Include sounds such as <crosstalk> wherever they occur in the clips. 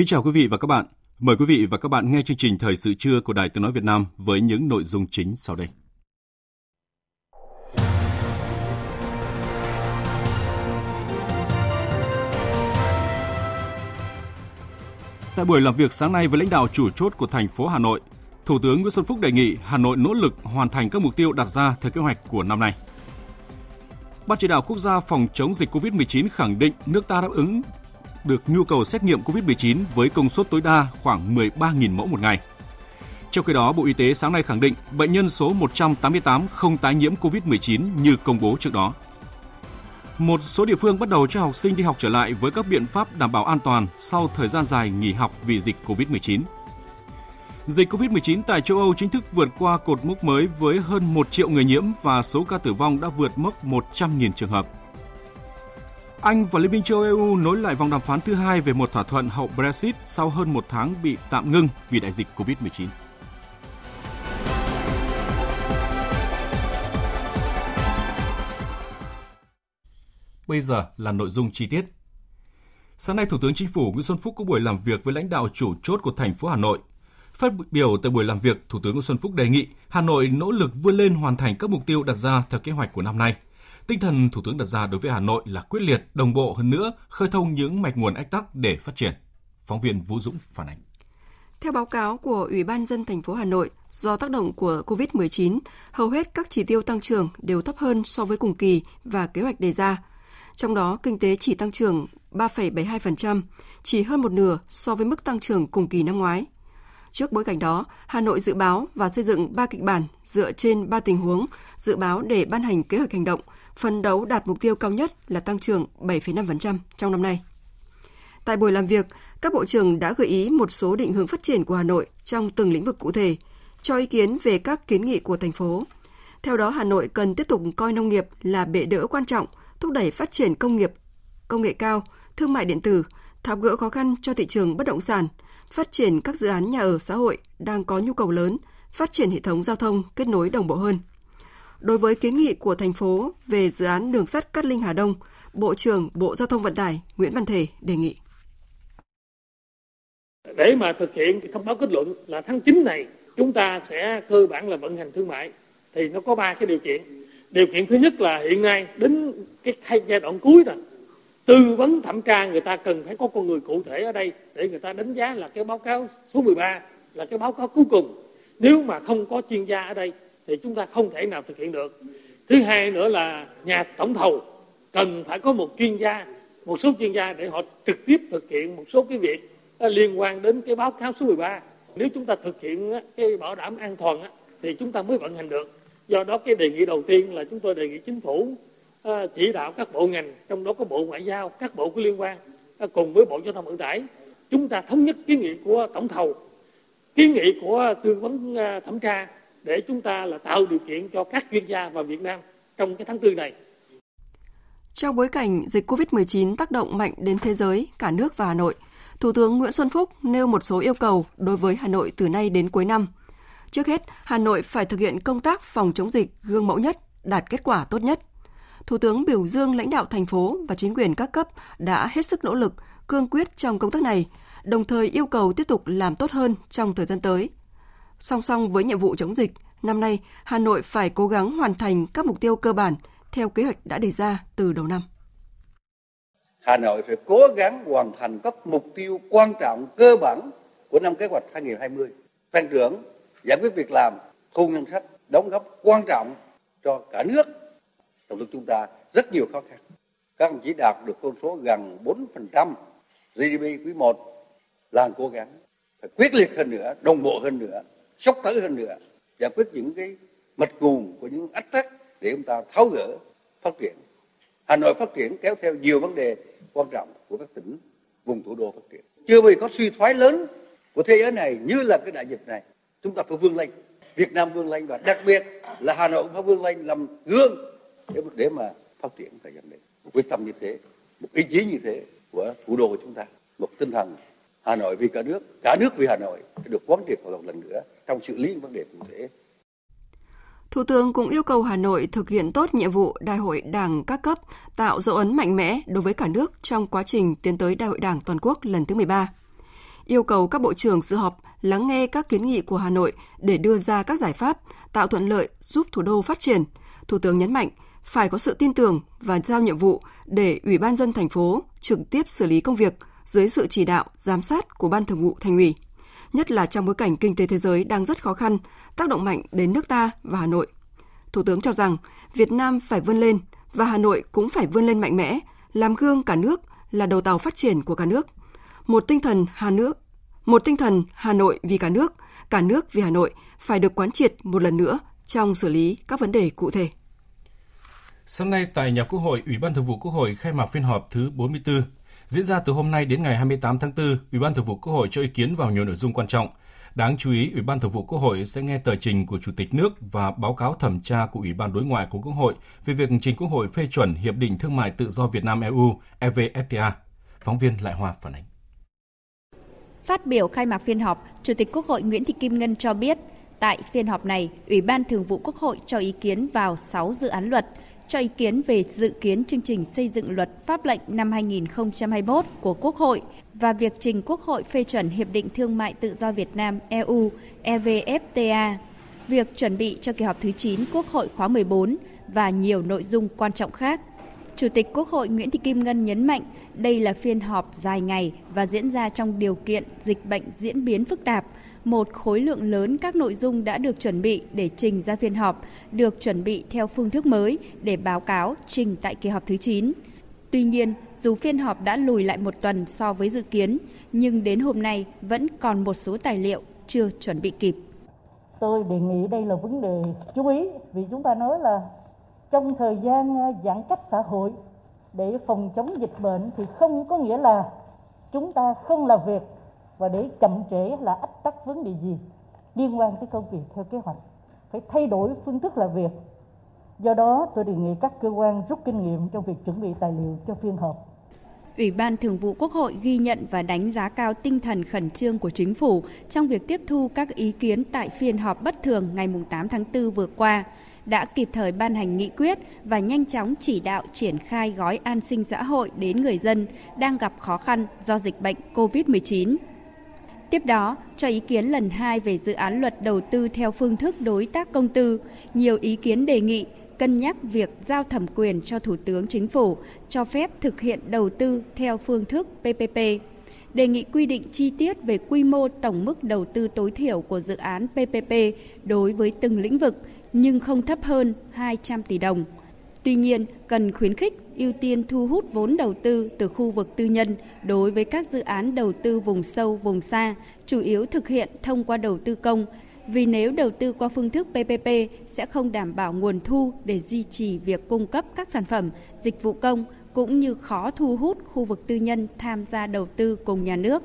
Kính chào quý vị và các bạn. Mời quý vị và các bạn nghe chương trình Thời sự trưa của Đài Tiếng Nói Việt Nam với những nội dung chính sau đây. Tại buổi làm việc sáng nay với lãnh đạo chủ chốt của thành phố Hà Nội, Thủ tướng Nguyễn Xuân Phúc đề nghị Hà Nội nỗ lực hoàn thành các mục tiêu đặt ra theo kế hoạch của năm nay. Ban chỉ đạo quốc gia phòng chống dịch COVID-19 khẳng định nước ta đáp ứng được nhu cầu xét nghiệm COVID-19 với công suất tối đa khoảng 13.000 mẫu một ngày. Trong khi đó, Bộ Y tế sáng nay khẳng định bệnh nhân số 188 không tái nhiễm COVID-19 như công bố trước đó. Một số địa phương bắt đầu cho học sinh đi học trở lại với các biện pháp đảm bảo an toàn sau thời gian dài nghỉ học vì dịch COVID-19. Dịch COVID-19 tại châu Âu chính thức vượt qua cột mốc mới với hơn 1 triệu người nhiễm và số ca tử vong đã vượt mốc 100.000 trường hợp. Anh và Liên minh châu EU nối lại vòng đàm phán thứ hai về một thỏa thuận hậu Brexit sau hơn một tháng bị tạm ngưng vì đại dịch COVID-19. Bây giờ là nội dung chi tiết. Sáng nay, Thủ tướng Chính phủ Nguyễn Xuân Phúc có buổi làm việc với lãnh đạo chủ chốt của thành phố Hà Nội. Phát biểu tại buổi làm việc, Thủ tướng Nguyễn Xuân Phúc đề nghị Hà Nội nỗ lực vươn lên hoàn thành các mục tiêu đặt ra theo kế hoạch của năm nay – Tinh thần Thủ tướng đặt ra đối với Hà Nội là quyết liệt, đồng bộ hơn nữa, khơi thông những mạch nguồn ách tắc để phát triển. Phóng viên Vũ Dũng phản ánh. Theo báo cáo của Ủy ban dân thành phố Hà Nội, do tác động của COVID-19, hầu hết các chỉ tiêu tăng trưởng đều thấp hơn so với cùng kỳ và kế hoạch đề ra. Trong đó, kinh tế chỉ tăng trưởng 3,72%, chỉ hơn một nửa so với mức tăng trưởng cùng kỳ năm ngoái. Trước bối cảnh đó, Hà Nội dự báo và xây dựng 3 kịch bản dựa trên 3 tình huống, dự báo để ban hành kế hoạch hành động – phấn đấu đạt mục tiêu cao nhất là tăng trưởng 7,5% trong năm nay. Tại buổi làm việc, các bộ trưởng đã gợi ý một số định hướng phát triển của Hà Nội trong từng lĩnh vực cụ thể, cho ý kiến về các kiến nghị của thành phố. Theo đó, Hà Nội cần tiếp tục coi nông nghiệp là bệ đỡ quan trọng, thúc đẩy phát triển công nghiệp, công nghệ cao, thương mại điện tử, tháo gỡ khó khăn cho thị trường bất động sản, phát triển các dự án nhà ở xã hội đang có nhu cầu lớn, phát triển hệ thống giao thông kết nối đồng bộ hơn. Đối với kiến nghị của thành phố về dự án đường sắt Cát Linh Hà Đông, Bộ trưởng Bộ Giao thông Vận tải Nguyễn Văn Thể đề nghị. Để mà thực hiện thông báo kết luận là tháng 9 này chúng ta sẽ cơ bản là vận hành thương mại thì nó có ba cái điều kiện. Điều kiện thứ nhất là hiện nay đến cái thay giai đoạn cuối rồi tư vấn thẩm tra người ta cần phải có con người cụ thể ở đây để người ta đánh giá là cái báo cáo số 13 là cái báo cáo cuối cùng. Nếu mà không có chuyên gia ở đây thì chúng ta không thể nào thực hiện được. Thứ hai nữa là nhà tổng thầu cần phải có một chuyên gia, một số chuyên gia để họ trực tiếp thực hiện một số cái việc à, liên quan đến cái báo cáo số 13 nếu chúng ta thực hiện cái bảo đảm an toàn thì chúng ta mới vận hành được. Do đó cái đề nghị đầu tiên là chúng tôi đề nghị chính phủ à, chỉ đạo các bộ ngành, trong đó có bộ ngoại giao, các bộ có liên quan à, cùng với bộ giao thông vận tải, chúng ta thống nhất kiến nghị của tổng thầu, kiến nghị của tư vấn thẩm tra để chúng ta là tạo điều kiện cho các chuyên gia vào Việt Nam trong cái tháng tư này. Trong bối cảnh dịch COVID-19 tác động mạnh đến thế giới, cả nước và Hà Nội, Thủ tướng Nguyễn Xuân Phúc nêu một số yêu cầu đối với Hà Nội từ nay đến cuối năm. Trước hết, Hà Nội phải thực hiện công tác phòng chống dịch gương mẫu nhất, đạt kết quả tốt nhất. Thủ tướng biểu dương lãnh đạo thành phố và chính quyền các cấp đã hết sức nỗ lực, cương quyết trong công tác này, đồng thời yêu cầu tiếp tục làm tốt hơn trong thời gian tới, Song song với nhiệm vụ chống dịch, năm nay Hà Nội phải cố gắng hoàn thành các mục tiêu cơ bản theo kế hoạch đã đề ra từ đầu năm. Hà Nội phải cố gắng hoàn thành các mục tiêu quan trọng cơ bản của năm kế hoạch 2020. Tăng trưởng, giải quyết việc làm, thu ngân sách, đóng góp quan trọng cho cả nước. Trong lúc chúng ta rất nhiều khó khăn. các ông chỉ đạt được con số gần 4% GDP quý 1 là cố gắng phải quyết liệt hơn nữa, đồng bộ hơn nữa, sốc tới hơn nữa, giải quyết những cái mật cùn của những ách tắc để chúng ta tháo gỡ phát triển. Hà Nội phát triển kéo theo nhiều vấn đề quan trọng của các tỉnh vùng thủ đô phát triển. Chưa bao giờ có suy thoái lớn của thế giới này như là cái đại dịch này. Chúng ta phải vươn lên. Việt Nam vươn lên và đặc biệt là Hà Nội cũng phải vươn lên làm gương để để mà phát triển thời gian đến. Một quyết tâm như thế, một ý chí như thế của thủ đô của chúng ta, một tinh thần Hà Nội vì cả nước, cả nước vì Hà Nội được quán triệt một lần nữa trong xử lý vấn đề cụ thể. Thủ tướng cũng yêu cầu Hà Nội thực hiện tốt nhiệm vụ Đại hội Đảng các cấp, tạo dấu ấn mạnh mẽ đối với cả nước trong quá trình tiến tới Đại hội Đảng toàn quốc lần thứ 13. Yêu cầu các bộ trưởng dự họp lắng nghe các kiến nghị của Hà Nội để đưa ra các giải pháp tạo thuận lợi giúp thủ đô phát triển. Thủ tướng nhấn mạnh phải có sự tin tưởng và giao nhiệm vụ để Ủy ban dân thành phố trực tiếp xử lý công việc dưới sự chỉ đạo, giám sát của Ban Thường vụ Thành ủy nhất là trong bối cảnh kinh tế thế giới đang rất khó khăn, tác động mạnh đến nước ta và Hà Nội. Thủ tướng cho rằng Việt Nam phải vươn lên và Hà Nội cũng phải vươn lên mạnh mẽ, làm gương cả nước là đầu tàu phát triển của cả nước. Một tinh thần Hà nước, một tinh thần Hà Nội vì cả nước, cả nước vì Hà Nội phải được quán triệt một lần nữa trong xử lý các vấn đề cụ thể. Sáng nay tại nhà Quốc hội, Ủy ban Thường vụ Quốc hội khai mạc phiên họp thứ 44 Diễn ra từ hôm nay đến ngày 28 tháng 4, Ủy ban Thường vụ Quốc hội cho ý kiến vào nhiều nội dung quan trọng. Đáng chú ý, Ủy ban Thường vụ Quốc hội sẽ nghe tờ trình của Chủ tịch nước và báo cáo thẩm tra của Ủy ban Đối ngoại của Quốc hội về việc trình Quốc hội phê chuẩn Hiệp định Thương mại Tự do Việt Nam EU EVFTA. Phóng viên Lại Hòa phản ánh. Phát biểu khai mạc phiên họp, Chủ tịch Quốc hội Nguyễn Thị Kim Ngân cho biết, tại phiên họp này, Ủy ban Thường vụ Quốc hội cho ý kiến vào 6 dự án luật, cho ý kiến về dự kiến chương trình xây dựng luật pháp lệnh năm 2021 của Quốc hội và việc trình Quốc hội phê chuẩn Hiệp định Thương mại Tự do Việt Nam EU EVFTA, việc chuẩn bị cho kỳ họp thứ 9 Quốc hội khóa 14 và nhiều nội dung quan trọng khác. Chủ tịch Quốc hội Nguyễn Thị Kim Ngân nhấn mạnh đây là phiên họp dài ngày và diễn ra trong điều kiện dịch bệnh diễn biến phức tạp – một khối lượng lớn các nội dung đã được chuẩn bị để trình ra phiên họp, được chuẩn bị theo phương thức mới để báo cáo trình tại kỳ họp thứ 9. Tuy nhiên, dù phiên họp đã lùi lại một tuần so với dự kiến, nhưng đến hôm nay vẫn còn một số tài liệu chưa chuẩn bị kịp. Tôi đề nghị đây là vấn đề chú ý vì chúng ta nói là trong thời gian ờ, giãn cách xã hội để phòng chống dịch bệnh thì không có nghĩa là chúng ta không làm việc và để chậm trễ là ách tắc vấn đề gì? Liên quan tới công việc theo kế hoạch. Phải thay đổi phương thức làm việc. Do đó tôi đề nghị các cơ quan rút kinh nghiệm trong việc chuẩn bị tài liệu cho phiên họp. Ủy ban Thường vụ Quốc hội ghi nhận và đánh giá cao tinh thần khẩn trương của chính phủ trong việc tiếp thu các ý kiến tại phiên họp bất thường ngày 8 tháng 4 vừa qua, đã kịp thời ban hành nghị quyết và nhanh chóng chỉ đạo triển khai gói an sinh xã hội đến người dân đang gặp khó khăn do dịch bệnh COVID-19. Tiếp đó, cho ý kiến lần 2 về dự án luật đầu tư theo phương thức đối tác công tư, nhiều ý kiến đề nghị cân nhắc việc giao thẩm quyền cho Thủ tướng Chính phủ cho phép thực hiện đầu tư theo phương thức PPP. Đề nghị quy định chi tiết về quy mô tổng mức đầu tư tối thiểu của dự án PPP đối với từng lĩnh vực, nhưng không thấp hơn 200 tỷ đồng. Tuy nhiên, cần khuyến khích ưu tiên thu hút vốn đầu tư từ khu vực tư nhân đối với các dự án đầu tư vùng sâu, vùng xa, chủ yếu thực hiện thông qua đầu tư công, vì nếu đầu tư qua phương thức PPP sẽ không đảm bảo nguồn thu để duy trì việc cung cấp các sản phẩm, dịch vụ công cũng như khó thu hút khu vực tư nhân tham gia đầu tư cùng nhà nước.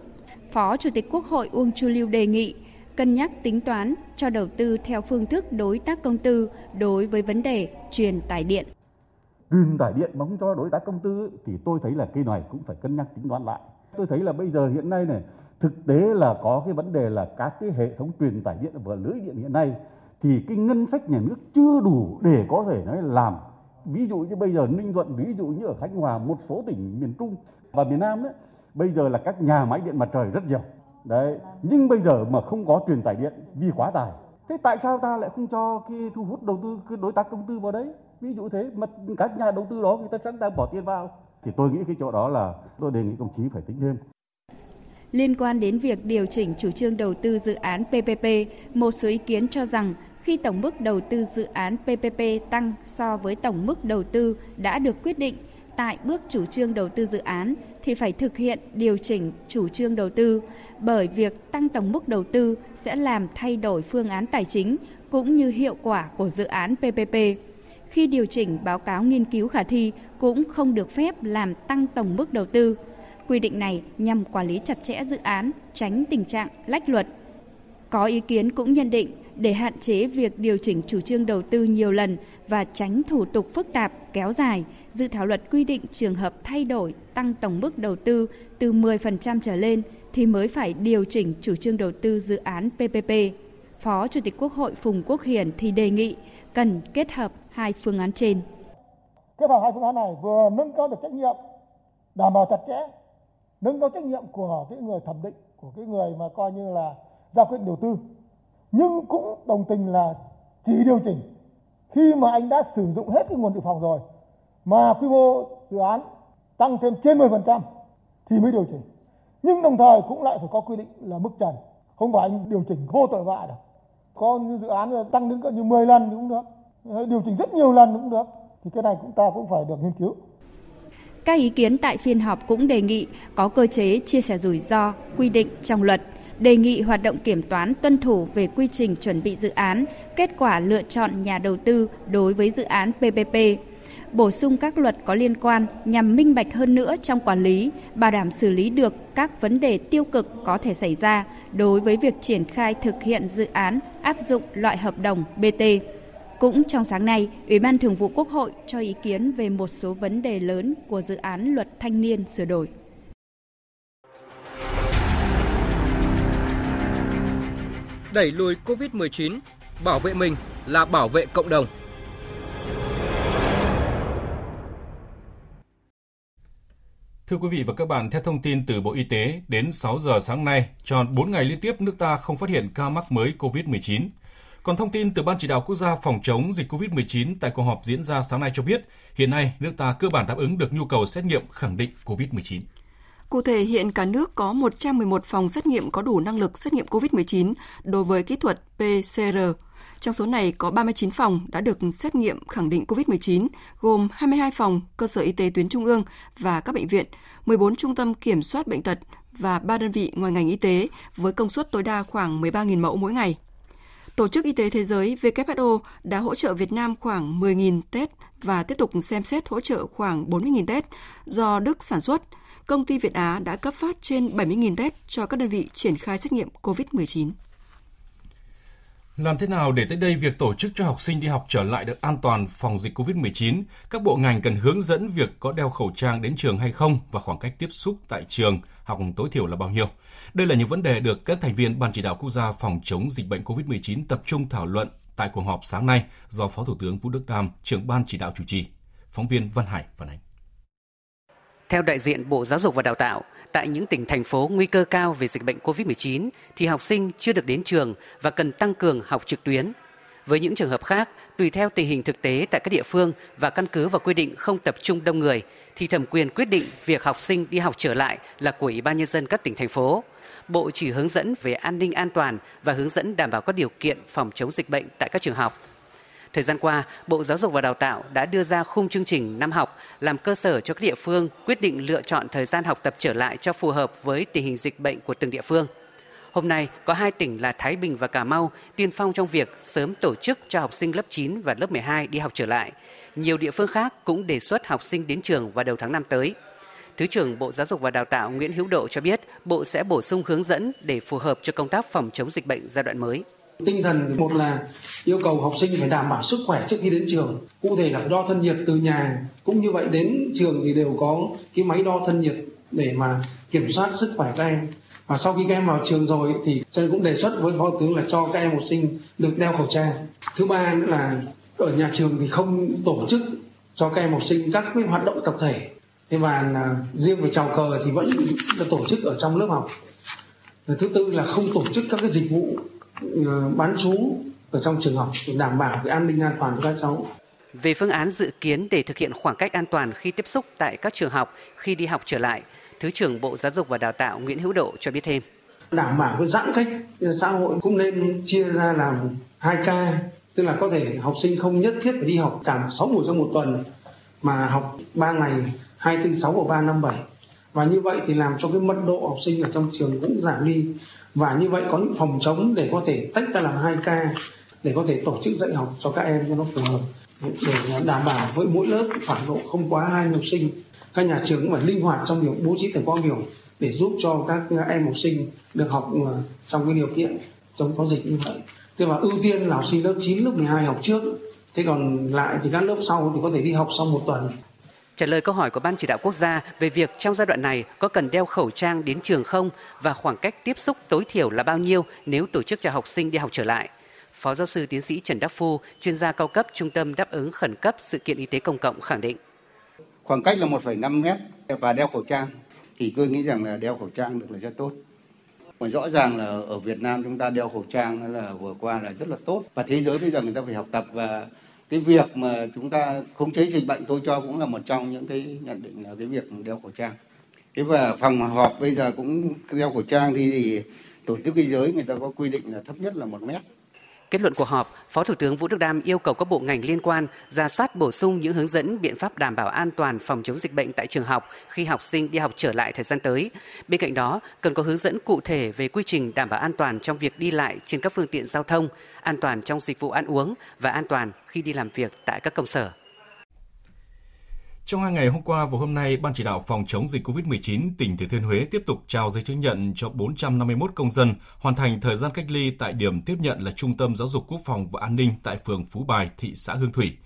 Phó Chủ tịch Quốc hội Uông Chu Lưu đề nghị cân nhắc tính toán cho đầu tư theo phương thức đối tác công tư đối với vấn đề truyền tải điện truyền tải điện mà không cho đối tác công tư thì tôi thấy là cái này cũng phải cân nhắc tính toán lại. Tôi thấy là bây giờ hiện nay này, thực tế là có cái vấn đề là các cái hệ thống truyền tải điện và lưới điện hiện nay, thì cái ngân sách nhà nước chưa đủ để có thể nói làm. Ví dụ như bây giờ ninh thuận, ví dụ như ở khánh hòa, một số tỉnh miền trung và miền nam đấy bây giờ là các nhà máy điện mặt trời rất nhiều. Đấy, nhưng bây giờ mà không có truyền tải điện vì quá tải. Thế tại sao ta lại không cho cái thu hút đầu tư, cái đối tác công tư vào đấy? Ví dụ thế mà các nhà đầu tư đó người ta sẵn sàng bỏ tiền vào thì tôi nghĩ cái chỗ đó là tôi đề nghị công chí phải tính thêm Liên quan đến việc điều chỉnh chủ trương đầu tư dự án PPP, một số ý kiến cho rằng khi tổng mức đầu tư dự án PPP tăng so với tổng mức đầu tư đã được quyết định tại bước chủ trương đầu tư dự án thì phải thực hiện điều chỉnh chủ trương đầu tư bởi việc tăng tổng mức đầu tư sẽ làm thay đổi phương án tài chính cũng như hiệu quả của dự án PPP. Khi điều chỉnh báo cáo nghiên cứu khả thi cũng không được phép làm tăng tổng mức đầu tư. Quy định này nhằm quản lý chặt chẽ dự án, tránh tình trạng lách luật. Có ý kiến cũng nhận định để hạn chế việc điều chỉnh chủ trương đầu tư nhiều lần và tránh thủ tục phức tạp kéo dài, dự thảo luật quy định trường hợp thay đổi tăng tổng mức đầu tư từ 10% trở lên thì mới phải điều chỉnh chủ trương đầu tư dự án PPP. Phó Chủ tịch Quốc hội Phùng Quốc Hiển thì đề nghị cần kết hợp hai phương án trên. Kết hợp hai phương án này vừa nâng cao được trách nhiệm, đảm bảo chặt chẽ, nâng cao trách nhiệm của cái người thẩm định, của cái người mà coi như là ra quyết định đầu tư, nhưng cũng đồng tình là chỉ điều chỉnh khi mà anh đã sử dụng hết cái nguồn dự phòng rồi mà quy mô dự án tăng thêm trên 10% thì mới điều chỉnh. Nhưng đồng thời cũng lại phải có quy định là mức trần, không phải anh điều chỉnh vô tội vạ được. Có như dự án tăng đến cỡ như 10 lần cũng được, điều chỉnh rất nhiều lần cũng được. Thì cái này chúng ta cũng phải được nghiên cứu. Các ý kiến tại phiên họp cũng đề nghị có cơ chế chia sẻ rủi ro quy định trong luật đề nghị hoạt động kiểm toán tuân thủ về quy trình chuẩn bị dự án, kết quả lựa chọn nhà đầu tư đối với dự án PPP, bổ sung các luật có liên quan nhằm minh bạch hơn nữa trong quản lý, bảo đảm xử lý được các vấn đề tiêu cực có thể xảy ra đối với việc triển khai thực hiện dự án áp dụng loại hợp đồng BT. Cũng trong sáng nay, Ủy ban Thường vụ Quốc hội cho ý kiến về một số vấn đề lớn của dự án luật thanh niên sửa đổi. Đẩy lùi COVID-19, bảo vệ mình là bảo vệ cộng đồng. Thưa quý vị và các bạn, theo thông tin từ Bộ Y tế, đến 6 giờ sáng nay, tròn 4 ngày liên tiếp nước ta không phát hiện ca mắc mới COVID-19. Còn thông tin từ Ban chỉ đạo quốc gia phòng chống dịch COVID-19 tại cuộc họp diễn ra sáng nay cho biết, hiện nay nước ta cơ bản đáp ứng được nhu cầu xét nghiệm khẳng định COVID-19. Cụ thể, hiện cả nước có 111 phòng xét nghiệm có đủ năng lực xét nghiệm COVID-19 đối với kỹ thuật PCR. Trong số này có 39 phòng đã được xét nghiệm khẳng định COVID-19, gồm 22 phòng cơ sở y tế tuyến trung ương và các bệnh viện, 14 trung tâm kiểm soát bệnh tật và 3 đơn vị ngoài ngành y tế với công suất tối đa khoảng 13.000 mẫu mỗi ngày. Tổ chức Y tế Thế giới WHO đã hỗ trợ Việt Nam khoảng 10.000 test và tiếp tục xem xét hỗ trợ khoảng 40.000 test do Đức sản xuất – công ty Việt Á đã cấp phát trên 70.000 test cho các đơn vị triển khai xét nghiệm COVID-19. Làm thế nào để tới đây việc tổ chức cho học sinh đi học trở lại được an toàn phòng dịch COVID-19? Các bộ ngành cần hướng dẫn việc có đeo khẩu trang đến trường hay không và khoảng cách tiếp xúc tại trường học tối thiểu là bao nhiêu? Đây là những vấn đề được các thành viên Ban chỉ đạo quốc gia phòng chống dịch bệnh COVID-19 tập trung thảo luận tại cuộc họp sáng nay do Phó Thủ tướng Vũ Đức Đam, trưởng Ban chỉ đạo chủ trì. Phóng viên Văn Hải phản ánh. Theo đại diện Bộ Giáo dục và Đào tạo, tại những tỉnh thành phố nguy cơ cao về dịch bệnh COVID-19 thì học sinh chưa được đến trường và cần tăng cường học trực tuyến. Với những trường hợp khác, tùy theo tình hình thực tế tại các địa phương và căn cứ vào quy định không tập trung đông người thì thẩm quyền quyết định việc học sinh đi học trở lại là của Ủy ban nhân dân các tỉnh thành phố. Bộ chỉ hướng dẫn về an ninh an toàn và hướng dẫn đảm bảo các điều kiện phòng chống dịch bệnh tại các trường học. Thời gian qua, Bộ Giáo dục và Đào tạo đã đưa ra khung chương trình năm học làm cơ sở cho các địa phương quyết định lựa chọn thời gian học tập trở lại cho phù hợp với tình hình dịch bệnh của từng địa phương. Hôm nay, có hai tỉnh là Thái Bình và Cà Mau tiên phong trong việc sớm tổ chức cho học sinh lớp 9 và lớp 12 đi học trở lại. Nhiều địa phương khác cũng đề xuất học sinh đến trường vào đầu tháng 5 tới. Thứ trưởng Bộ Giáo dục và Đào tạo Nguyễn Hữu Độ cho biết, Bộ sẽ bổ sung hướng dẫn để phù hợp cho công tác phòng chống dịch bệnh giai đoạn mới. Tinh thần một là yêu cầu học sinh phải đảm bảo sức khỏe trước khi đến trường. Cụ thể là đo thân nhiệt từ nhà, cũng như vậy đến trường thì đều có cái máy đo thân nhiệt để mà kiểm soát sức khỏe các em. Và sau khi các em vào trường rồi thì tôi cũng đề xuất với phó tướng là cho các em học sinh được đeo khẩu trang. Thứ ba nữa là ở nhà trường thì không tổ chức cho các em học sinh các cái hoạt động tập thể. Thế và là riêng về chào cờ thì vẫn là tổ chức ở trong lớp học. Thứ tư là không tổ chức các cái dịch vụ ờ, bán chú ở trong trường học để đảm bảo cái an ninh an toàn cho các cháu. Về phương án dự kiến để thực hiện khoảng cách an toàn khi tiếp xúc tại các trường học khi đi học trở lại, Thứ trưởng Bộ Giáo dục và Đào tạo Nguyễn Hữu Độ cho biết thêm. Đảm bảo cái giãn cách xã hội cũng nên chia ra làm hai ca, tức là có thể học sinh không nhất thiết phải đi học cả 6 buổi trong một tuần mà học 3 ngày 246 và 357 và như vậy thì làm cho cái mật độ học sinh ở trong trường cũng giảm đi và như vậy có những phòng chống để có thể tách ra làm hai ca để có thể tổ chức dạy học cho các em cho nó phù hợp để đảm bảo với mỗi lớp khoảng độ không quá hai học sinh các nhà trường cũng phải linh hoạt trong việc bố trí thời quang biểu để giúp cho các em học sinh được học ờ, trong cái điều kiện chống có dịch như vậy. Thế và ưu tiên là học sinh lớp 9, lớp 12 học trước. Thế còn lại thì các lớp sau thì có thể đi học sau một tuần. Trả lời câu hỏi của Ban chỉ đạo quốc gia về việc trong giai đoạn này có cần đeo khẩu trang đến trường không và khoảng cách tiếp xúc tối thiểu là bao nhiêu nếu tổ chức cho học sinh đi học trở lại. Phó giáo sư tiến sĩ Trần Đắc Phu, chuyên gia cao cấp Trung tâm đáp ứng khẩn cấp sự kiện y tế công cộng khẳng định. Khoảng cách là 1,5 mét và đeo khẩu trang thì tôi nghĩ rằng là đeo khẩu trang được là rất tốt. Mà rõ ràng là ở Việt Nam chúng ta đeo khẩu trang là vừa qua là rất là tốt và thế giới bây giờ người ta phải học tập và cái việc mà chúng ta khống chế dịch bệnh tôi cho cũng là một trong những cái nhận định là cái việc đeo khẩu trang. Thế và phòng họp bây giờ cũng đeo khẩu trang thì, thì tổ chức y giới người ta có quy định là thấp nhất là một mét Kết luận cuộc họp, Phó Thủ tướng Vũ Đức Đam yêu cầu các bộ ngành liên quan ra soát bổ sung những hướng dẫn biện pháp đảm bảo an toàn phòng chống dịch bệnh tại trường học khi học sinh đi học trở lại thời gian tới. Bên cạnh đó, cần có hướng dẫn cụ thể về quy trình đảm bảo an toàn trong việc đi lại trên các phương tiện giao thông, an toàn trong dịch vụ ăn uống và an toàn khi đi làm việc tại các công sở. Trong hai ngày hôm qua và hôm nay, Ban chỉ đạo phòng chống dịch COVID-19 tỉnh Thừa Thiên Huế tiếp tục trao giấy chứng nhận cho 451 công dân hoàn thành thời gian cách ly tại điểm tiếp nhận là Trung tâm Giáo dục Quốc phòng và An ninh tại phường Phú Bài, thị xã Hương Thủy.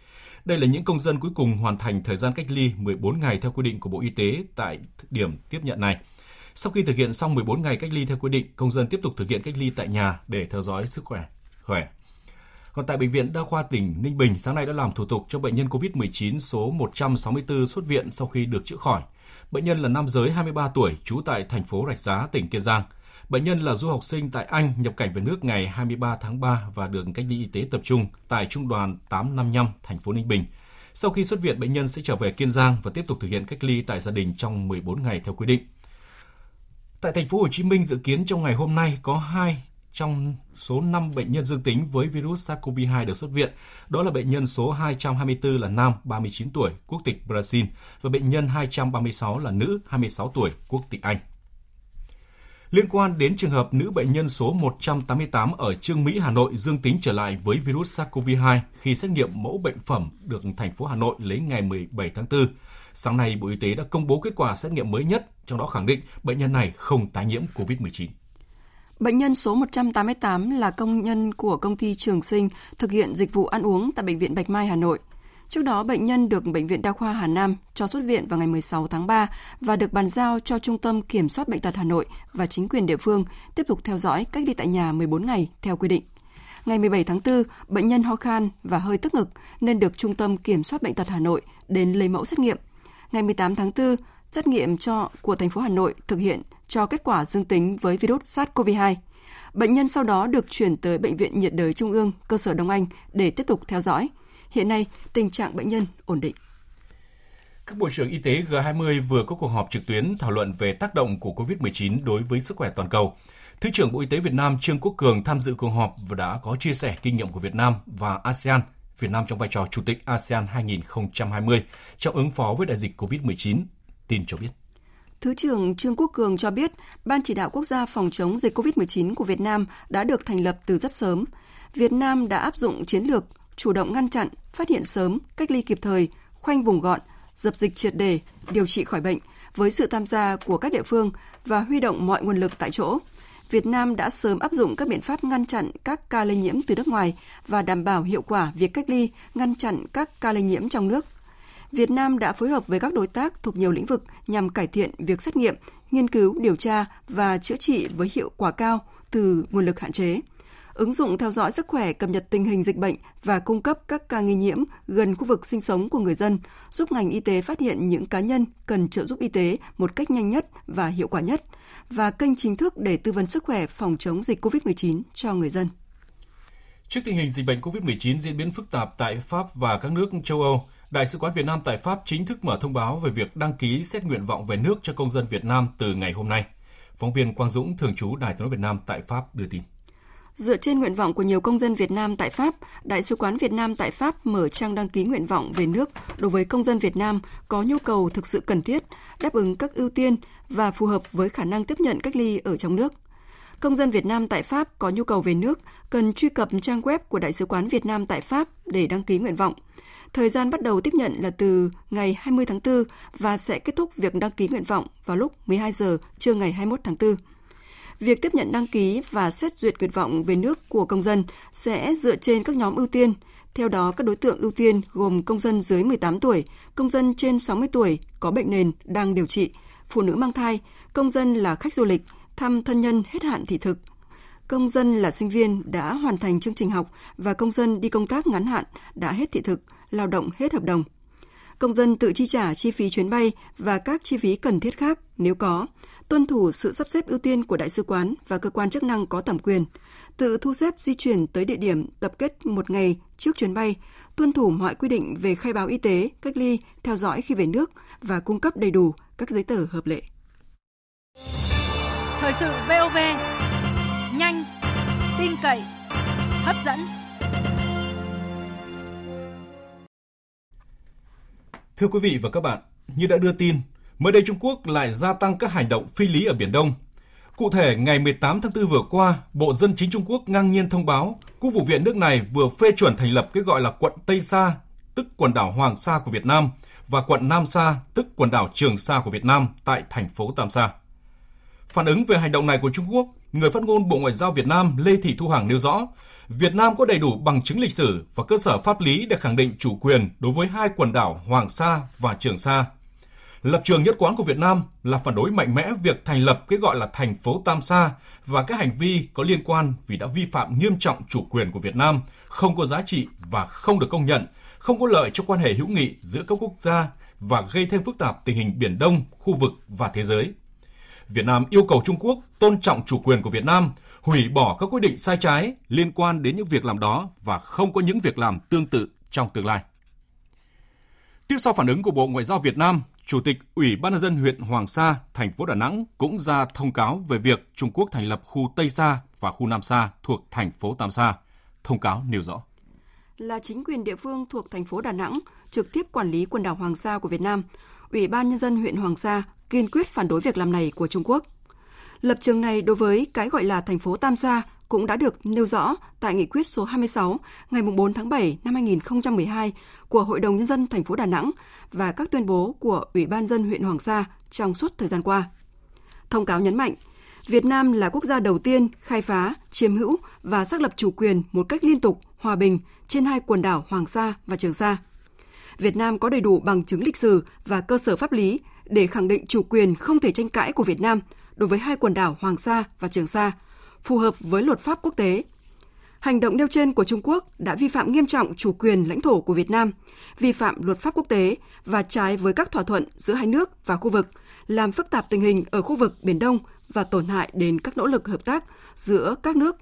Đây là những công dân cuối cùng hoàn thành thời gian cách ly 14 ngày theo quy định của Bộ Y tế tại điểm tiếp nhận này. Sau khi thực hiện xong 14 ngày cách ly theo quy định, công dân tiếp tục thực hiện cách ly tại nhà để theo dõi sức khỏe. khỏe. Còn tại Bệnh viện Đa khoa tỉnh Ninh Bình, sáng nay đã làm thủ tục cho bệnh nhân COVID-19 số 164 xuất viện sau khi được chữa khỏi. Bệnh nhân là nam giới 23 tuổi, trú tại thành phố Rạch Giá, tỉnh Kiên Giang. Bệnh nhân là du học sinh tại Anh nhập cảnh về nước ngày 23 tháng 3 và được cách ly y tế tập trung tại Trung đoàn 855, thành phố Ninh Bình. Sau khi xuất viện, bệnh nhân sẽ trở về Kiên Giang và tiếp tục thực hiện cách ly tại gia đình trong 14 ngày theo quy định. Tại thành phố Hồ Chí Minh dự kiến trong ngày hôm nay có hai trong số 5 bệnh nhân dương tính với virus SARS-CoV-2 được xuất viện. Đó là bệnh nhân số 224 là nam, 39 tuổi, quốc tịch Brazil và bệnh nhân 236 là nữ, 26 tuổi, quốc tịch Anh. Liên quan đến trường hợp nữ bệnh nhân số 188 ở Trương Mỹ, Hà Nội dương tính trở lại với virus SARS-CoV-2 khi xét nghiệm mẫu bệnh phẩm được thành phố Hà Nội lấy ngày 17 tháng 4. Sáng nay, Bộ Y tế đã công bố kết quả xét nghiệm mới nhất, trong đó khẳng định bệnh nhân này không tái nhiễm COVID-19. Bệnh nhân số 188 là công nhân của công ty Trường Sinh thực hiện dịch vụ ăn uống tại Bệnh viện Bạch Mai, Hà Nội. Trước đó, bệnh nhân được Bệnh viện Đa khoa Hà Nam cho xuất viện vào ngày 16 tháng 3 và được bàn giao cho Trung tâm Kiểm soát Bệnh tật Hà Nội và chính quyền địa phương tiếp tục theo dõi cách ly tại nhà 14 ngày theo quy định. Ngày 17 tháng 4, bệnh nhân ho khan và hơi tức ngực nên được Trung tâm Kiểm soát Bệnh tật Hà Nội đến lấy mẫu xét nghiệm. Ngày 18 tháng 4, xét nghiệm cho của thành phố Hà Nội thực hiện cho kết quả dương tính với virus SARS-CoV-2. Bệnh nhân sau đó được chuyển tới Bệnh viện nhiệt đới Trung ương, cơ sở Đông Anh để tiếp tục theo dõi. Hiện nay, tình trạng bệnh nhân ổn định. Các bộ trưởng y tế G20 vừa có cuộc họp trực tuyến thảo luận về tác động của COVID-19 đối với sức khỏe toàn cầu. Thứ trưởng Bộ Y tế Việt Nam Trương Quốc Cường tham dự cuộc họp và đã có chia sẻ kinh nghiệm của Việt Nam và ASEAN, Việt Nam trong vai trò Chủ tịch ASEAN 2020 trong ứng phó với đại dịch COVID-19. Tin cho biết. Thứ trưởng Trương Quốc Cường cho biết, Ban chỉ đạo quốc gia phòng chống dịch COVID-19 của Việt Nam đã được thành lập từ rất sớm. Việt Nam đã áp dụng chiến lược chủ động ngăn chặn, phát hiện sớm, cách ly kịp thời, khoanh vùng gọn, dập dịch triệt đề, điều trị khỏi bệnh với sự tham gia của các địa phương và huy động mọi nguồn lực tại chỗ. Việt Nam đã sớm áp dụng các biện pháp ngăn chặn các ca lây nhiễm từ nước ngoài và đảm bảo hiệu quả việc cách ly, ngăn chặn các ca lây nhiễm trong nước. Việt Nam đã phối hợp với các đối tác thuộc nhiều lĩnh vực nhằm cải thiện việc xét nghiệm, nghiên cứu, điều tra và chữa trị với hiệu quả cao từ nguồn lực hạn chế. Ứng dụng theo dõi sức khỏe cập nhật tình hình dịch bệnh và cung cấp các ca nghi nhiễm gần khu vực sinh sống của người dân, giúp ngành y tế phát hiện những cá nhân cần trợ giúp y tế một cách nhanh nhất và hiệu quả nhất, và kênh chính thức để tư vấn sức khỏe phòng chống dịch COVID-19 cho người dân. Trước tình hình dịch bệnh COVID-19 diễn biến phức tạp tại Pháp và các nước châu Âu, Đại sứ quán Việt Nam tại Pháp chính thức mở thông báo về việc đăng ký xét nguyện vọng về nước cho công dân Việt Nam từ ngày hôm nay. Phóng viên Quang Dũng, thường trú Đài tiếng nói Việt Nam tại Pháp đưa tin. Dựa trên nguyện vọng của nhiều công dân Việt Nam tại Pháp, Đại sứ quán Việt Nam tại Pháp mở trang đăng ký nguyện vọng về nước đối với công dân Việt Nam có nhu cầu thực sự cần thiết, đáp ứng các ưu tiên và phù hợp với khả năng tiếp nhận cách ly ở trong nước. Công dân Việt Nam tại Pháp có nhu cầu về nước cần truy cập trang web của Đại sứ quán Việt Nam tại Pháp để đăng ký nguyện vọng. Thời gian bắt đầu tiếp nhận là từ ngày 20 tháng 4 và sẽ kết thúc việc đăng ký nguyện vọng vào lúc 12 giờ trưa ngày 21 tháng 4. Việc tiếp nhận đăng ký và xét duyệt nguyện vọng về nước của công dân sẽ dựa trên các nhóm ưu tiên. Theo đó, các đối tượng ưu tiên gồm công dân dưới 18 tuổi, công dân trên 60 tuổi có bệnh nền đang điều trị, phụ nữ mang thai, công dân là khách du lịch, thăm thân nhân hết hạn thị thực, công dân là sinh viên đã hoàn thành chương trình học và công dân đi công tác ngắn hạn đã hết thị thực, lao động hết hợp đồng. Công dân tự chi trả chi phí chuyến bay và các chi phí cần thiết khác nếu có, tuân thủ sự sắp xếp ưu tiên của đại sứ quán và cơ quan chức năng có thẩm quyền, tự thu xếp di chuyển tới địa điểm tập kết một ngày trước chuyến bay, tuân thủ mọi quy định về khai báo y tế, cách ly, theo dõi khi về nước và cung cấp đầy đủ các giấy tờ hợp lệ. Thời sự VOV, nhanh, tin cậy, hấp dẫn. Thưa quý vị và các bạn, như đã đưa tin, mới đây Trung Quốc lại gia tăng các hành động phi lý ở Biển Đông. Cụ thể, ngày 18 tháng 4 vừa qua, Bộ Dân chính Trung Quốc ngang nhiên thông báo Quốc vụ viện nước này vừa phê chuẩn thành lập cái gọi là quận Tây Sa, tức quần đảo Hoàng Sa của Việt Nam, và quận Nam Sa, tức quần đảo Trường Sa của Việt Nam tại thành phố Tam Sa. Phản ứng về hành động này của Trung Quốc, người phát ngôn Bộ Ngoại giao Việt Nam Lê Thị Thu Hằng nêu rõ, Việt Nam có đầy đủ bằng chứng lịch sử và cơ sở pháp lý để khẳng định chủ quyền đối với hai quần đảo Hoàng Sa và Trường Sa. Lập trường nhất quán của Việt Nam là phản đối mạnh mẽ việc thành lập cái gọi là thành phố Tam Sa và các hành vi có liên quan vì đã vi phạm nghiêm trọng chủ quyền của Việt Nam, không có giá trị và không được công nhận, không có lợi cho quan hệ hữu nghị giữa các quốc gia và gây thêm phức tạp tình hình Biển Đông, khu vực và thế giới. Việt Nam yêu cầu Trung Quốc tôn trọng chủ quyền của Việt Nam, hủy bỏ các quyết định sai trái liên quan đến những việc làm đó và không có những việc làm tương tự trong tương lai. Tiếp sau phản ứng của Bộ Ngoại giao Việt Nam, Chủ tịch Ủy ban nhân dân huyện Hoàng Sa, thành phố Đà Nẵng cũng ra thông cáo về việc Trung Quốc thành lập khu Tây Sa và khu Nam Sa thuộc thành phố Tam Sa. Thông cáo nêu rõ là chính quyền địa phương thuộc thành phố Đà Nẵng trực tiếp quản lý quần đảo Hoàng Sa của Việt Nam. Ủy ban nhân dân huyện Hoàng Sa kiên quyết phản đối việc làm này của Trung Quốc. Lập trường này đối với cái gọi là thành phố Tam Sa cũng đã được nêu rõ tại nghị quyết số 26 ngày 4 tháng 7 năm 2012 của Hội đồng Nhân dân thành phố Đà Nẵng và các tuyên bố của Ủy ban dân huyện Hoàng Sa trong suốt thời gian qua. Thông cáo nhấn mạnh, Việt Nam là quốc gia đầu tiên khai phá, chiếm hữu và xác lập chủ quyền một cách liên tục, hòa bình trên hai quần đảo Hoàng Sa và Trường Sa. Việt Nam có đầy đủ bằng chứng lịch sử và cơ sở pháp lý để khẳng định chủ quyền không thể tranh cãi của Việt Nam đối với hai quần đảo Hoàng Sa và Trường Sa, phù hợp với luật pháp quốc tế. Hành động nêu trên của Trung Quốc đã vi phạm nghiêm trọng chủ quyền lãnh thổ của Việt Nam, vi phạm luật pháp quốc tế và trái với các thỏa thuận giữa hai nước và khu vực, làm phức tạp tình hình ở khu vực Biển Đông và tổn hại đến các nỗ lực hợp tác giữa các nước.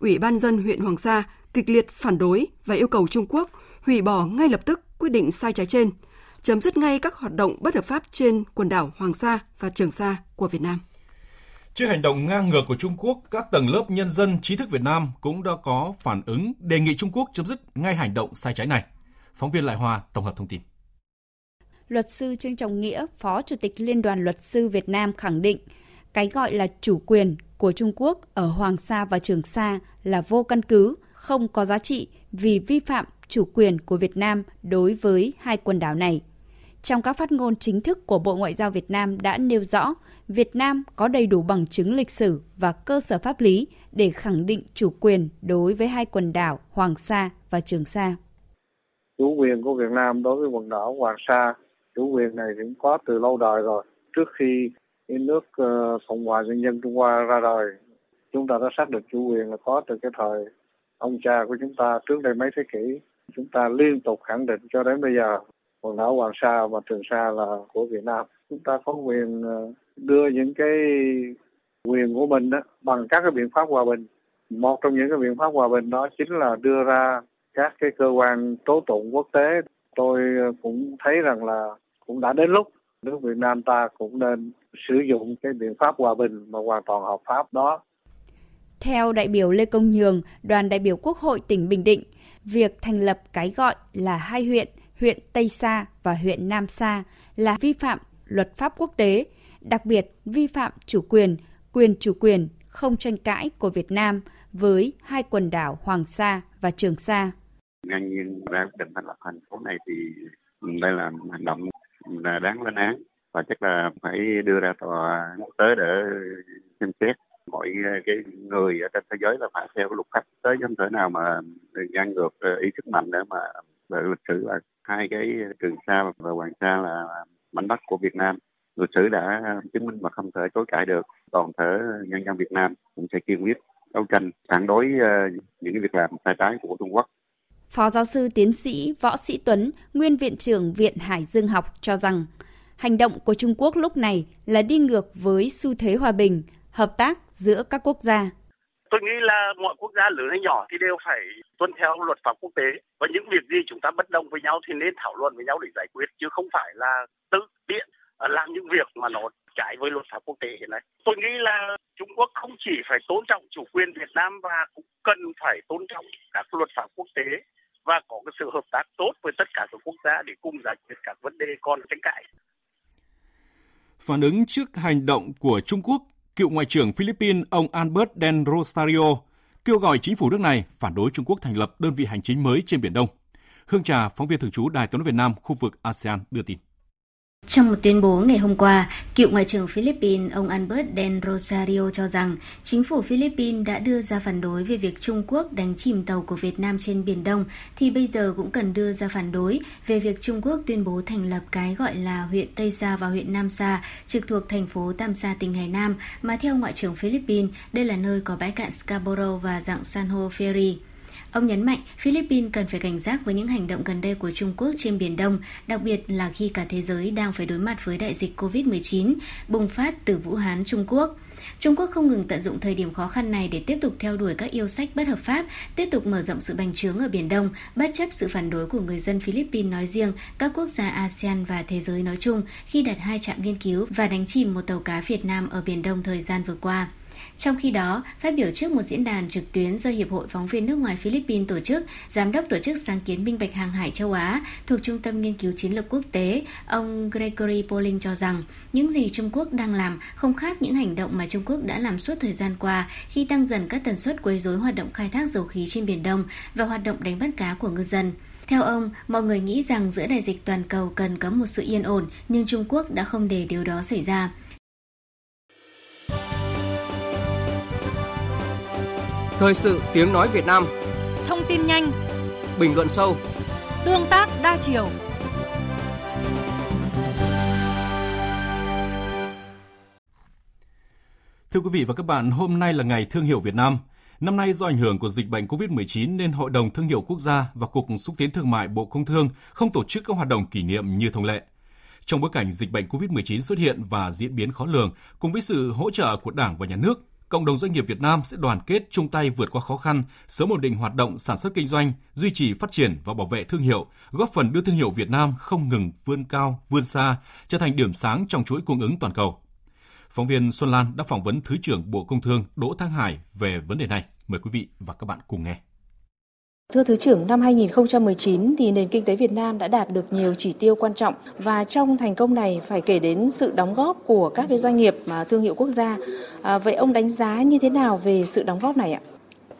Ủy ban dân huyện Hoàng Sa kịch liệt phản đối và yêu cầu Trung Quốc hủy bỏ ngay lập tức quyết định sai trái trên, chấm dứt ngay các hoạt động bất hợp pháp trên quần đảo Hoàng Sa và Trường Sa của Việt Nam. Trước hành động ngang ngược của Trung Quốc, các tầng lớp nhân dân trí thức Việt Nam cũng đã có phản ứng đề nghị Trung Quốc chấm dứt ngay hành động sai trái này. Phóng viên Lại Hoa tổng hợp thông tin. Luật sư Trương Trọng Nghĩa, Phó Chủ tịch Liên đoàn Luật sư Việt Nam khẳng định, cái gọi là chủ quyền của Trung Quốc ở Hoàng Sa và Trường Sa là vô căn cứ, không có giá trị vì vi phạm chủ quyền của Việt Nam đối với hai quần đảo này. Trong các phát ngôn chính thức của Bộ Ngoại giao Việt Nam đã nêu rõ, Việt Nam có đầy đủ bằng chứng lịch sử và cơ sở pháp lý để khẳng định chủ quyền đối với hai quần đảo Hoàng Sa và Trường Sa. Chủ quyền của Việt Nam đối với quần đảo Hoàng Sa, chủ quyền này cũng có từ lâu đời rồi. Trước khi nước ờ, Cộng hòa Nhân dân Trung Hoa ra đời, chúng ta đã xác định chủ quyền là có từ cái thời ông cha của chúng ta trước đây mấy thế kỷ. Chúng ta liên tục khẳng định cho đến bây giờ quần đảo Hoàng Sa và Trường Sa là của Việt Nam. Chúng ta có quyền ờ, đưa những cái quyền của mình đó bằng các cái biện pháp hòa bình. Một trong những cái biện pháp hòa bình đó chính là đưa ra các cái cơ quan tố tụng quốc tế. Tôi ờ, cũng thấy rằng là cũng đã đến lúc nước Việt Nam ta cũng nên sử dụng cái biện pháp hòa bình mà hoàn toàn hợp pháp đó Theo đại biểu Lê Công Nhường, đoàn đại biểu Quốc hội tỉnh Bình Định, việc thành lập cái gọi là hai huyện, huyện Tây Sa và huyện Nam Sa là vi phạm luật pháp quốc tế, đặc biệt vi phạm chủ quyền, quyền chủ quyền không tranh cãi của Việt Nam với hai quần đảo Hoàng Sa và Trường Sa. Ngang nhiên ra định thành lập thành phố này thì đây là hành động là đáng lên án và chắc là phải đưa ra tòa quốc tế để xem xét mọi cái người ở trên thế giới là phải theo luật pháp tới không thể nào mà ngăn ngược ờ, ý thức mạnh để mà về lịch sử là hai cái trường sa và hoàng sa là mảnh đất của Việt Nam lịch sử đã chứng minh mà không thể chối cãi được toàn thể nhân dân Việt Nam cũng sẽ kiên quyết đấu tranh phản đối ờ, những việc làm sai trái của Trung Quốc. Phó giáo sư tiến sĩ Võ Sĩ Tuấn, nguyên viện trưởng Viện Hải Dương học cho rằng hành động của Trung Quốc lúc này là đi ngược với xu thế hòa bình, hợp tác giữa các quốc gia. Tôi nghĩ là mọi quốc gia lớn hay nhỏ thì đều phải tuân theo luật pháp quốc tế và những việc gì chúng ta bất đồng với nhau thì nên thảo luận với nhau để giải quyết chứ không phải là tự tiện à, làm những việc mà nó trái với luật pháp quốc tế hiện nay. Tôi nghĩ là Trung Quốc không chỉ phải tôn trọng chủ quyền Việt Nam và cũng cần phải tôn trọng các luật pháp quốc tế và có cái sự hợp tác tốt với tất cả các quốc gia để cùng giải quyết các vấn đề còn tranh cãi. Phản ứng trước hành động của Trung Quốc, cựu Ngoại trưởng Philippines ông Albert Del Rosario kêu gọi chính phủ nước này phản đối Trung Quốc thành lập đơn vị hành chính mới trên Biển Đông. Hương Trà, phóng viên thường trú Đài tiếng nói Việt Nam, khu vực ASEAN đưa tin. Trong một tuyên bố ngày hôm qua, cựu Ngoại trưởng Philippines ông Albert Del Rosario cho rằng chính phủ Philippines đã đưa ra phản đối về việc Trung Quốc đánh chìm tàu của Việt Nam trên Biển Đông, thì bây giờ cũng cần đưa ra phản đối về việc Trung Quốc tuyên bố thành lập cái gọi là huyện Tây Sa và huyện Nam Sa, trực thuộc thành phố Tam Sa tỉnh Hải Nam, mà theo Ngoại trưởng Philippines, đây là nơi có bãi cạn Scarborough và dạng san hô Ferry. Ông nhấn mạnh Philippines cần phải cảnh giác với những hành động gần đây của Trung Quốc trên Biển Đông, đặc biệt là khi cả thế giới đang phải đối mặt với đại dịch COVID-19 bùng phát từ Vũ Hán, Trung Quốc. Trung Quốc không ngừng tận dụng thời điểm khó khăn này để tiếp tục theo đuổi các yêu sách bất hợp pháp, tiếp tục mở rộng sự bành trướng ở Biển Đông, bất chấp sự phản đối của người dân Philippines nói riêng, các quốc gia ASEAN và thế giới nói chung khi đặt hai trạm nghiên cứu và đánh chìm một tàu cá Việt Nam ở Biển Đông thời gian vừa qua. Trong khi đó, phát biểu trước một diễn đàn trực tuyến do Hiệp hội Phóng viên nước ngoài Philippines tổ chức, Giám đốc Tổ chức Sáng kiến Minh bạch Hàng hải châu Á thuộc Trung tâm Nghiên cứu Chiến lược Quốc tế, ông Gregory Poling cho rằng những gì Trung Quốc đang làm không khác những hành động mà Trung Quốc đã làm suốt thời gian qua khi tăng dần các tần suất quấy rối hoạt động khai thác dầu khí trên Biển Đông và hoạt động đánh bắt cá của ngư dân. Theo ông, mọi người nghĩ rằng giữa đại dịch toàn cầu cần có một sự yên ổn, nhưng Trung Quốc đã không để điều đó xảy ra. Thời sự tiếng nói Việt Nam Thông tin nhanh Bình luận sâu Tương tác đa chiều Thưa quý vị và các bạn, hôm nay là ngày Thương hiệu Việt Nam. Năm nay do ảnh hưởng của dịch bệnh COVID-19 nên Hội đồng Thương hiệu Quốc gia và Cục Xúc tiến Thương mại Bộ Công Thương không tổ chức các hoạt động kỷ niệm như thông lệ. Trong bối cảnh dịch bệnh COVID-19 xuất hiện và diễn biến khó lường, cùng với sự hỗ trợ của Đảng và Nhà nước, cộng đồng doanh nghiệp Việt Nam sẽ đoàn kết chung tay vượt qua khó khăn, sớm ổn định hoạt động sản xuất kinh doanh, duy trì phát triển và bảo vệ thương hiệu, góp phần đưa thương hiệu Việt Nam không ngừng vươn cao, vươn xa, trở thành điểm sáng trong chuỗi cung ứng toàn cầu. Phóng viên Xuân Lan đã phỏng vấn Thứ trưởng Bộ Công Thương Đỗ Thăng Hải về vấn đề này. Mời quý vị và các bạn cùng nghe. Thưa Thứ trưởng, năm 2019 thì nền kinh tế Việt Nam đã đạt được nhiều chỉ tiêu quan trọng và trong thành công này phải kể đến sự đóng góp của các cái doanh nghiệp mà thương hiệu quốc gia. À, vậy ông đánh giá như thế nào về sự đóng góp này ạ?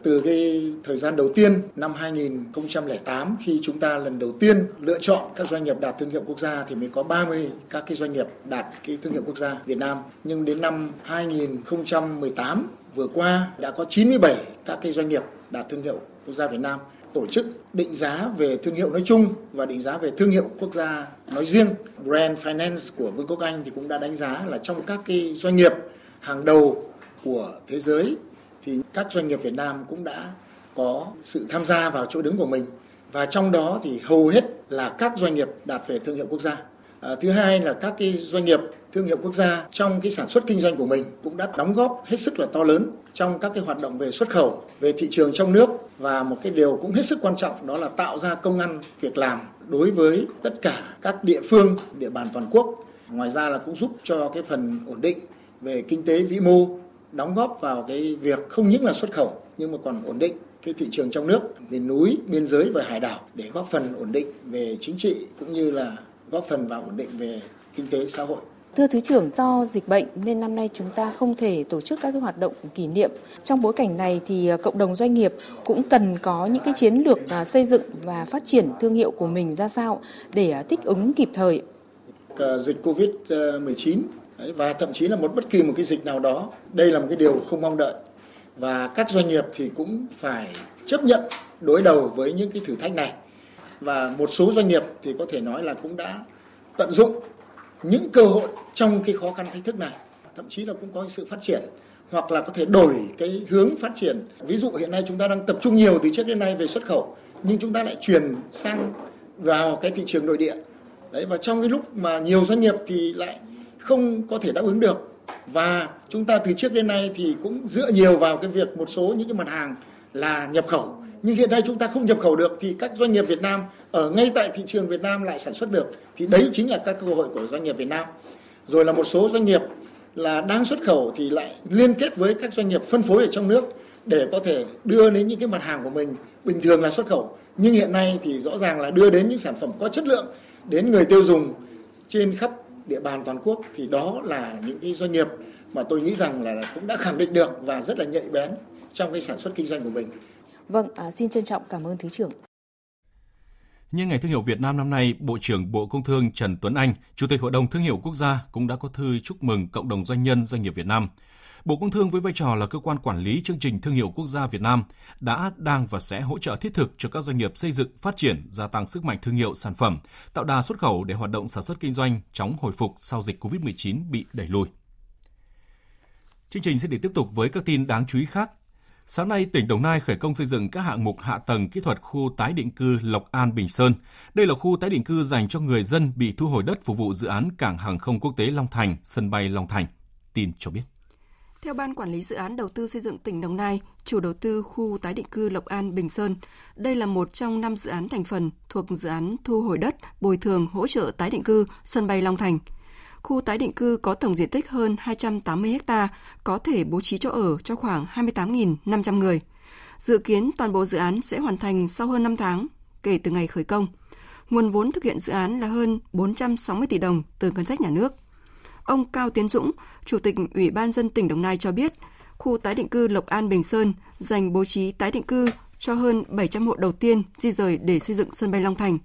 Từ cái thời gian đầu tiên năm 2008 khi chúng ta lần đầu tiên lựa chọn các doanh nghiệp đạt thương hiệu quốc gia thì mới có 30 các cái doanh nghiệp đạt cái thương hiệu quốc gia Việt Nam. Nhưng đến năm 2018 vừa qua đã có 97 các cái doanh nghiệp đạt thương hiệu quốc gia Việt Nam tổ chức định giá về thương hiệu nói chung và định giá về thương hiệu quốc gia nói riêng. Brand Finance của Vương quốc Anh thì cũng đã đánh giá là trong các cái doanh nghiệp hàng đầu của thế giới thì các doanh nghiệp Việt Nam cũng đã có sự tham gia vào chỗ đứng của mình và trong đó thì hầu hết là các doanh nghiệp đạt về thương hiệu quốc gia. À, thứ hai là các cái doanh nghiệp thương hiệu quốc gia trong cái sản xuất kinh doanh của mình cũng đã đóng góp hết sức là to lớn trong các cái hoạt động về xuất khẩu, về thị trường trong nước và một cái điều cũng hết sức quan trọng đó là tạo ra công ăn việc làm đối với tất cả các địa phương, địa bàn toàn quốc. Ngoài ra là cũng giúp cho cái phần ổn định về kinh tế vĩ mô đóng góp vào cái việc không những là xuất khẩu nhưng mà còn ổn định cái thị trường trong nước, miền núi, biên giới và hải đảo để góp phần ổn định về chính trị cũng như là góp phần vào ổn định về kinh tế xã hội. Thưa Thứ trưởng, do dịch bệnh nên năm nay chúng ta không thể tổ chức các cái hoạt động kỷ niệm. Trong bối cảnh này thì à, cộng đồng doanh nghiệp cũng cần có những cái chiến lược à, xây dựng và phát triển thương hiệu của mình ra sao để à, thích ứng kịp thời. Dịch Covid-19 và thậm chí là một bất kỳ một cái dịch nào đó, đây là một cái điều không mong đợi. Và các doanh nghiệp thì cũng phải chấp nhận đối đầu với những cái thử thách này. Và một số doanh nghiệp thì có thể nói là cũng đã tận dụng những cơ hội trong cái khó khăn thách thức này, thậm chí là cũng có sự phát triển hoặc là có thể đổi cái hướng phát triển. Ví dụ hiện nay chúng ta đang tập trung nhiều từ trước đến nay về xuất khẩu, nhưng chúng ta lại chuyển sang vào cái thị trường nội địa. Đấy, và trong cái lúc mà nhiều doanh nghiệp thì lại không có thể đáp ứng được. Và chúng ta từ trước đến nay thì cũng dựa nhiều vào cái việc một số những cái mặt hàng là nhập khẩu nhưng hiện nay chúng ta không nhập khẩu được thì các doanh nghiệp Việt Nam ở ngay tại thị trường Việt Nam lại sản xuất được. Thì đấy chính là các cơ hội của doanh nghiệp Việt Nam. Rồi là một số doanh nghiệp là đang xuất khẩu thì lại liên kết với các doanh nghiệp phân phối ở trong nước để có thể đưa đến những cái mặt hàng của mình. Bình thường là xuất khẩu, nhưng hiện nay thì rõ ràng là đưa đến những sản phẩm có chất lượng, đến người tiêu dùng trên khắp địa bàn toàn quốc. Thì đó là những cái doanh nghiệp mà tôi nghĩ rằng là cũng đã khẳng định được và rất là nhạy bén trong cái sản xuất kinh doanh của mình. Vâng, à, xin trân trọng cảm ơn Thứ trưởng. Nhân ngày thương hiệu Việt Nam năm nay, Bộ trưởng Bộ Công Thương Trần Tuấn Anh, Chủ tịch Hội đồng Thương hiệu Quốc gia cũng đã có thư chúc mừng cộng đồng doanh nhân doanh nghiệp Việt Nam. Bộ Công Thương với vai trò là cơ quan quản lý chương trình thương hiệu quốc gia Việt Nam đã, đang và sẽ hỗ trợ thiết thực cho các doanh nghiệp xây dựng, phát triển, gia tăng sức mạnh thương hiệu sản phẩm, tạo đà xuất khẩu để hoạt động sản xuất kinh doanh chóng hồi phục sau dịch COVID-19 bị đẩy lùi. Chương trình sẽ được tiếp tục với các tin đáng chú ý khác Sáng nay, tỉnh Đồng Nai khởi công xây dựng các hạng mục hạ tầng kỹ thuật khu tái định cư Lộc An Bình Sơn. Đây là khu tái định cư dành cho người dân bị thu hồi đất phục vụ dự án cảng hàng không quốc tế Long Thành, sân bay Long Thành. Tin cho biết. Theo Ban Quản lý Dự án Đầu tư xây dựng tỉnh Đồng Nai, chủ đầu tư khu tái định cư Lộc An Bình Sơn, đây là một trong năm dự án thành phần thuộc dự án thu hồi đất, bồi thường, hỗ trợ tái định cư sân bay Long Thành – Khu tái định cư có tổng diện tích hơn 280 ha, có thể bố trí chỗ ở cho khoảng 28.500 người. Dự kiến toàn bộ dự án sẽ hoàn thành sau hơn 5 tháng kể từ ngày khởi công. Nguồn vốn thực hiện dự án là hơn 460 tỷ đồng từ ngân sách nhà nước. Ông Cao Tiến Dũng, Chủ tịch Ủy ban dân tỉnh Đồng Nai cho biết, khu tái định cư Lộc An Bình Sơn dành bố trí tái định cư cho hơn 700 hộ đầu tiên di rời để xây dựng sân bay Long Thành.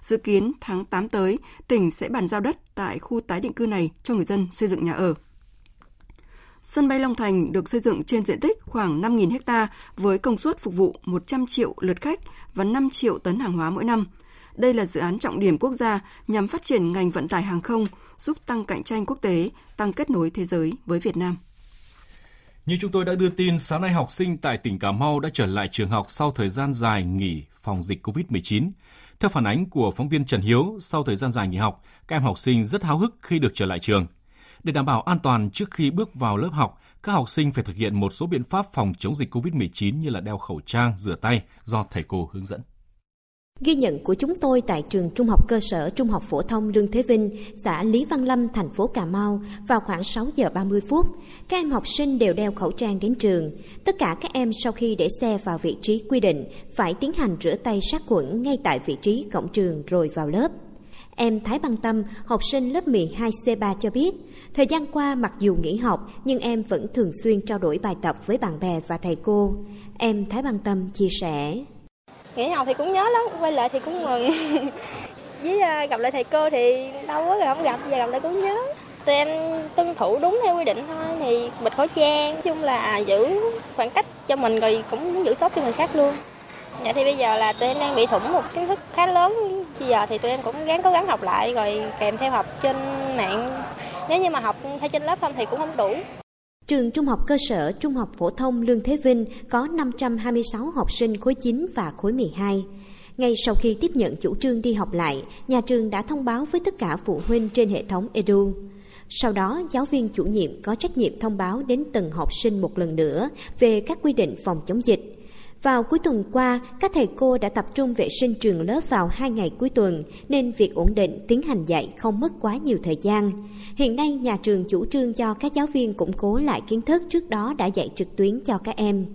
Dự kiến tháng 8 tới, tỉnh sẽ bàn giao đất tại khu tái định cư này cho người dân xây dựng nhà ở. Sân bay Long Thành được xây dựng trên diện tích khoảng 5.000 ha với công suất phục vụ 100 triệu lượt khách và 5 triệu tấn hàng hóa mỗi năm. Đây là dự án trọng điểm quốc gia nhằm phát triển ngành vận tải hàng không, giúp tăng cạnh tranh quốc tế, tăng kết nối thế giới với Việt Nam. Như chúng tôi đã đưa tin, sáng nay học sinh tại tỉnh Cà Mau đã trở lại trường học sau thời gian dài nghỉ phòng dịch COVID-19. Theo phản ánh của phóng viên Trần Hiếu, sau thời gian dài nghỉ học, các em học sinh rất háo hức khi được trở lại trường. Để đảm bảo an toàn trước khi bước vào lớp học, các học sinh phải thực hiện một số biện pháp phòng chống dịch COVID-19 như là đeo khẩu trang, rửa tay do thầy cô hướng dẫn. Ghi nhận của chúng tôi tại trường Trung học cơ sở Trung học phổ thông Lương Thế Vinh, xã Lý Văn Lâm, thành phố Cà Mau vào khoảng 6 giờ 30 phút. Các em học sinh đều đeo khẩu trang đến trường. Tất cả các em sau khi để xe vào vị trí quy định phải tiến hành rửa tay sát khuẩn ngay tại vị trí cổng trường rồi vào lớp. Em Thái Băng Tâm, học sinh lớp 12C3 cho biết, thời gian qua mặc dù nghỉ học nhưng em vẫn thường xuyên trao đổi bài tập với bạn bè và thầy cô. Em Thái Băng Tâm chia sẻ nghỉ học thì cũng nhớ lắm, quay lại thì cũng mừng. <laughs> Với à, gặp lại thầy cô thì đâu quá rồi không gặp, giờ gặp lại cũng nhớ. Tụi em tuân thủ đúng theo quy định thôi, thì bịt khẩu trang, nói chung là à, giữ khoảng cách cho mình rồi cũng giữ tốt cho người khác luôn. Dạ thì bây giờ là tụi em đang bị thủng một kiến thức khá lớn. Bây giờ thì tụi em cũng gắng cố gắng học lại rồi kèm theo học trên mạng. Nếu như mà học theo trên lớp không thì cũng không đủ. Trường Trung học cơ sở Trung học phổ thông Lương Thế Vinh có 526 học sinh khối 9 và khối 12. Ngay sau khi tiếp nhận chủ trương đi học lại, nhà trường đã thông báo với tất cả phụ huynh trên hệ thống Edu. Sau đó, giáo viên chủ nhiệm có trách nhiệm thông báo đến từng học sinh một lần nữa về các quy định phòng chống dịch. Vào cuối tuần qua, các thầy cô đã tập trung vệ sinh trường lớp vào hai ngày cuối tuần, nên việc ổn định tiến hành dạy không mất quá nhiều thời gian. Hiện nay, nhà trường chủ trương cho các giáo viên củng cố lại kiến thức trước đó đã dạy trực tuyến cho các em.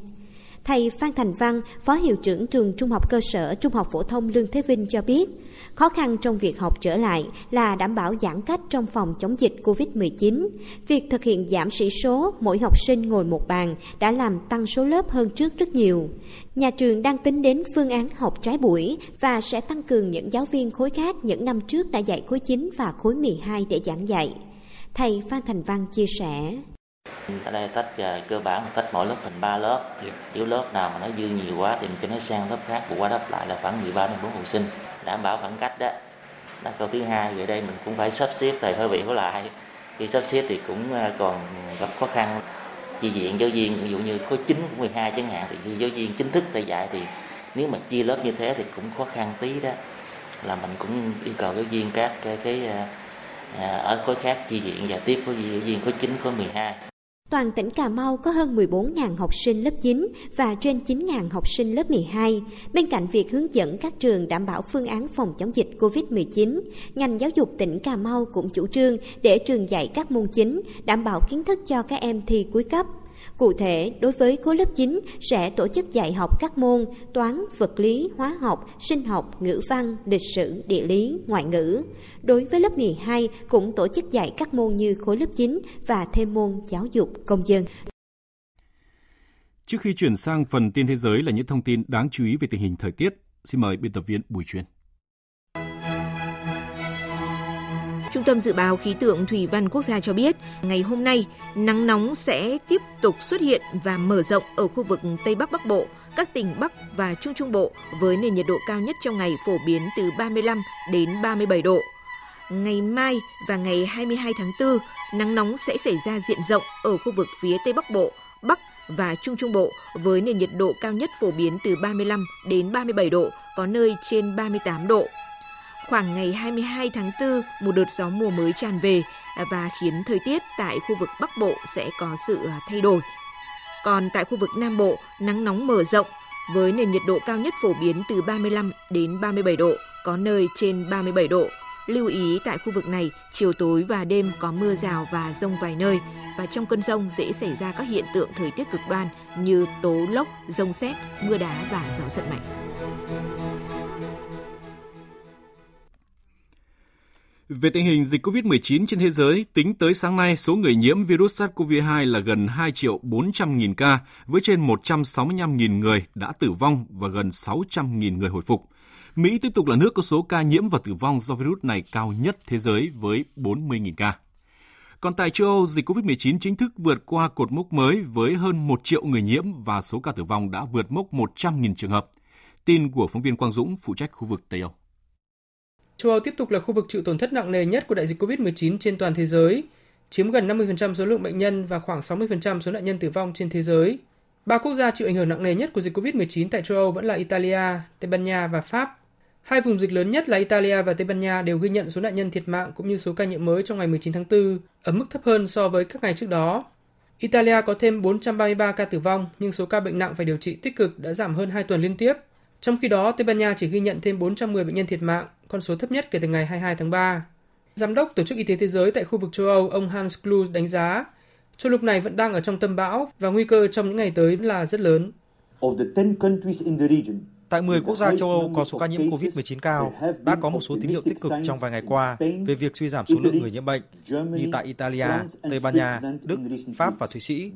Thầy Phan Thành Văn, Phó Hiệu trưởng trường Trung học cơ sở Trung học phổ thông Lương Thế Vinh cho biết, khó khăn trong việc học trở lại là đảm bảo giãn cách trong phòng chống dịch COVID-19. Việc thực hiện giảm sĩ số mỗi học sinh ngồi một bàn đã làm tăng số lớp hơn trước rất nhiều. Nhà trường đang tính đến phương án học trái buổi và sẽ tăng cường những giáo viên khối khác những năm trước đã dạy khối 9 và khối 12 để giảng dạy. Thầy Phan Thành Văn chia sẻ. Ở đây tách cơ bản tách mỗi lớp thành 3 lớp. Nếu lớp nào mà nó dư nhiều quá thì mình cho nó sang lớp khác, bù qua đắp lại là khoảng 13 đến 4 học sinh. Đảm bảo khoảng cách đó. Đó câu thứ hai về đây mình cũng phải sắp xếp thầy hơi bị với lại. Khi sắp xếp thì cũng uh, còn gặp khó khăn chi viện giáo viên ví dụ như có 9 của 12 chẳng hạn thì khi giáo viên chính thức thầy dạy thì nếu mà chia lớp như thế thì cũng khó khăn tí đó là mình cũng yêu cầu giáo viên các cái, cái à, ở khối khác chi viện và tiếp với giáo viên khối 9 khối 12 Toàn tỉnh Cà Mau có hơn 14.000 học sinh lớp 9 và trên 9.000 học sinh lớp 12. Bên cạnh việc hướng dẫn các trường đảm bảo phương án phòng chống dịch COVID-19, ngành giáo dục tỉnh Cà Mau cũng chủ trương để trường dạy các môn chính, đảm bảo kiến thức cho các em thi cuối cấp. Cụ thể, đối với khối lớp 9 sẽ tổ chức dạy học các môn toán, vật lý, hóa học, sinh học, ngữ văn, lịch sử, địa lý, ngoại ngữ. Đối với lớp 12 cũng tổ chức dạy các môn như khối lớp 9 và thêm môn giáo dục công dân. Trước khi chuyển sang phần tin thế giới là những thông tin đáng chú ý về tình hình thời tiết, xin mời biên tập viên Bùi chuyên Trung tâm Dự báo Khí tượng Thủy văn Quốc gia cho biết, ngày hôm nay, nắng nóng sẽ tiếp tục xuất hiện và mở rộng ở khu vực Tây Bắc Bắc Bộ, các tỉnh Bắc và Trung Trung Bộ với nền nhiệt độ cao nhất trong ngày phổ biến từ 35 đến 37 độ. Ngày mai và ngày 22 tháng 4, nắng nóng sẽ xảy ra diện rộng ở khu vực phía Tây Bắc Bộ, Bắc và Trung Trung Bộ với nền nhiệt độ cao nhất phổ biến từ 35 đến 37 độ, có nơi trên 38 độ. Khoảng ngày 22 tháng 4, một đợt gió mùa mới tràn về và khiến thời tiết tại khu vực Bắc Bộ sẽ có sự à, thay đổi. Còn tại khu vực Nam Bộ, nắng nóng mở rộng với nền nhiệt độ cao nhất phổ biến từ 35 đến 37 độ, có nơi trên 37 độ. Lưu ý tại khu vực này, chiều tối và đêm có mưa rào và rông vài nơi và trong cơn rông dễ xảy ra các hiện tượng thời tiết cực đoan như tố lốc, rông xét, mưa đá và gió giật mạnh. Về tình hình dịch COVID-19 trên thế giới, tính tới sáng nay, số người nhiễm virus SARS-CoV-2 là gần 2 triệu 400 nghìn ca, với trên 165 nghìn người đã tử vong và gần 600 nghìn người hồi phục. Mỹ tiếp tục là nước có số ca nhiễm và tử vong do virus này cao nhất thế giới với 40 nghìn ca. Còn tại châu Âu, dịch COVID-19 chính thức vượt qua cột mốc mới với hơn 1 triệu người nhiễm và số ca tử vong đã vượt mốc 100.000 trường hợp. Tin của phóng viên Quang Dũng phụ trách khu vực Tây Âu. Châu Âu tiếp tục là khu vực chịu tổn thất nặng nề nhất của đại dịch COVID-19 trên toàn thế giới, chiếm gần 50% số lượng bệnh nhân và khoảng 60% số nạn nhân tử vong trên thế giới. Ba quốc gia chịu ảnh hưởng nặng nề nhất của dịch COVID-19 tại châu Âu vẫn là Italia, Tây Ban Nha và Pháp. Hai vùng dịch lớn nhất là Italia và Tây Ban Nha đều ghi nhận số nạn nhân thiệt mạng cũng như số ca nhiễm mới trong ngày 19 tháng 4 ở mức thấp hơn so với các ngày trước đó. Italia có thêm 433 ca tử vong, nhưng số ca bệnh nặng phải điều trị tích cực đã giảm hơn 2 tuần liên tiếp. Trong khi đó, Tây Ban Nha chỉ ghi nhận thêm 410 bệnh nhân thiệt mạng, con số thấp nhất kể từ ngày 22 tháng 3. Giám đốc Tổ chức Y tế Thế giới tại khu vực châu Âu, ông Hans Kluge đánh giá, châu lục này vẫn đang ở trong tâm bão và nguy cơ trong những ngày tới là rất lớn. Tại 10 quốc gia châu Âu có số ca nhiễm COVID-19 cao, đã có một số tín hiệu tích cực trong vài ngày qua về việc suy giảm số lượng người nhiễm bệnh, như tại Italia, Tây Ban Nha, Đức, Pháp và Thụy Sĩ.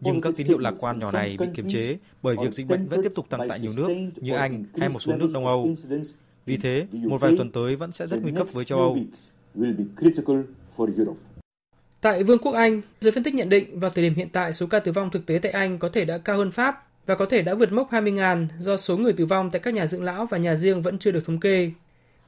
Nhưng các tín hiệu lạc quan nhỏ này bị kiềm chế bởi việc dịch bệnh vẫn tiếp tục tăng tại nhiều nước như Anh hay một số nước Đông Âu. Vì thế, một vài tuần tới vẫn sẽ rất nguy cấp với châu Âu. Tại Vương quốc Anh, giới phân tích nhận định vào thời điểm hiện tại số ca tử vong thực tế tại Anh có thể đã cao hơn Pháp và có thể đã vượt mốc 20.000 do số người tử vong tại các nhà dưỡng lão và nhà riêng vẫn chưa được thống kê.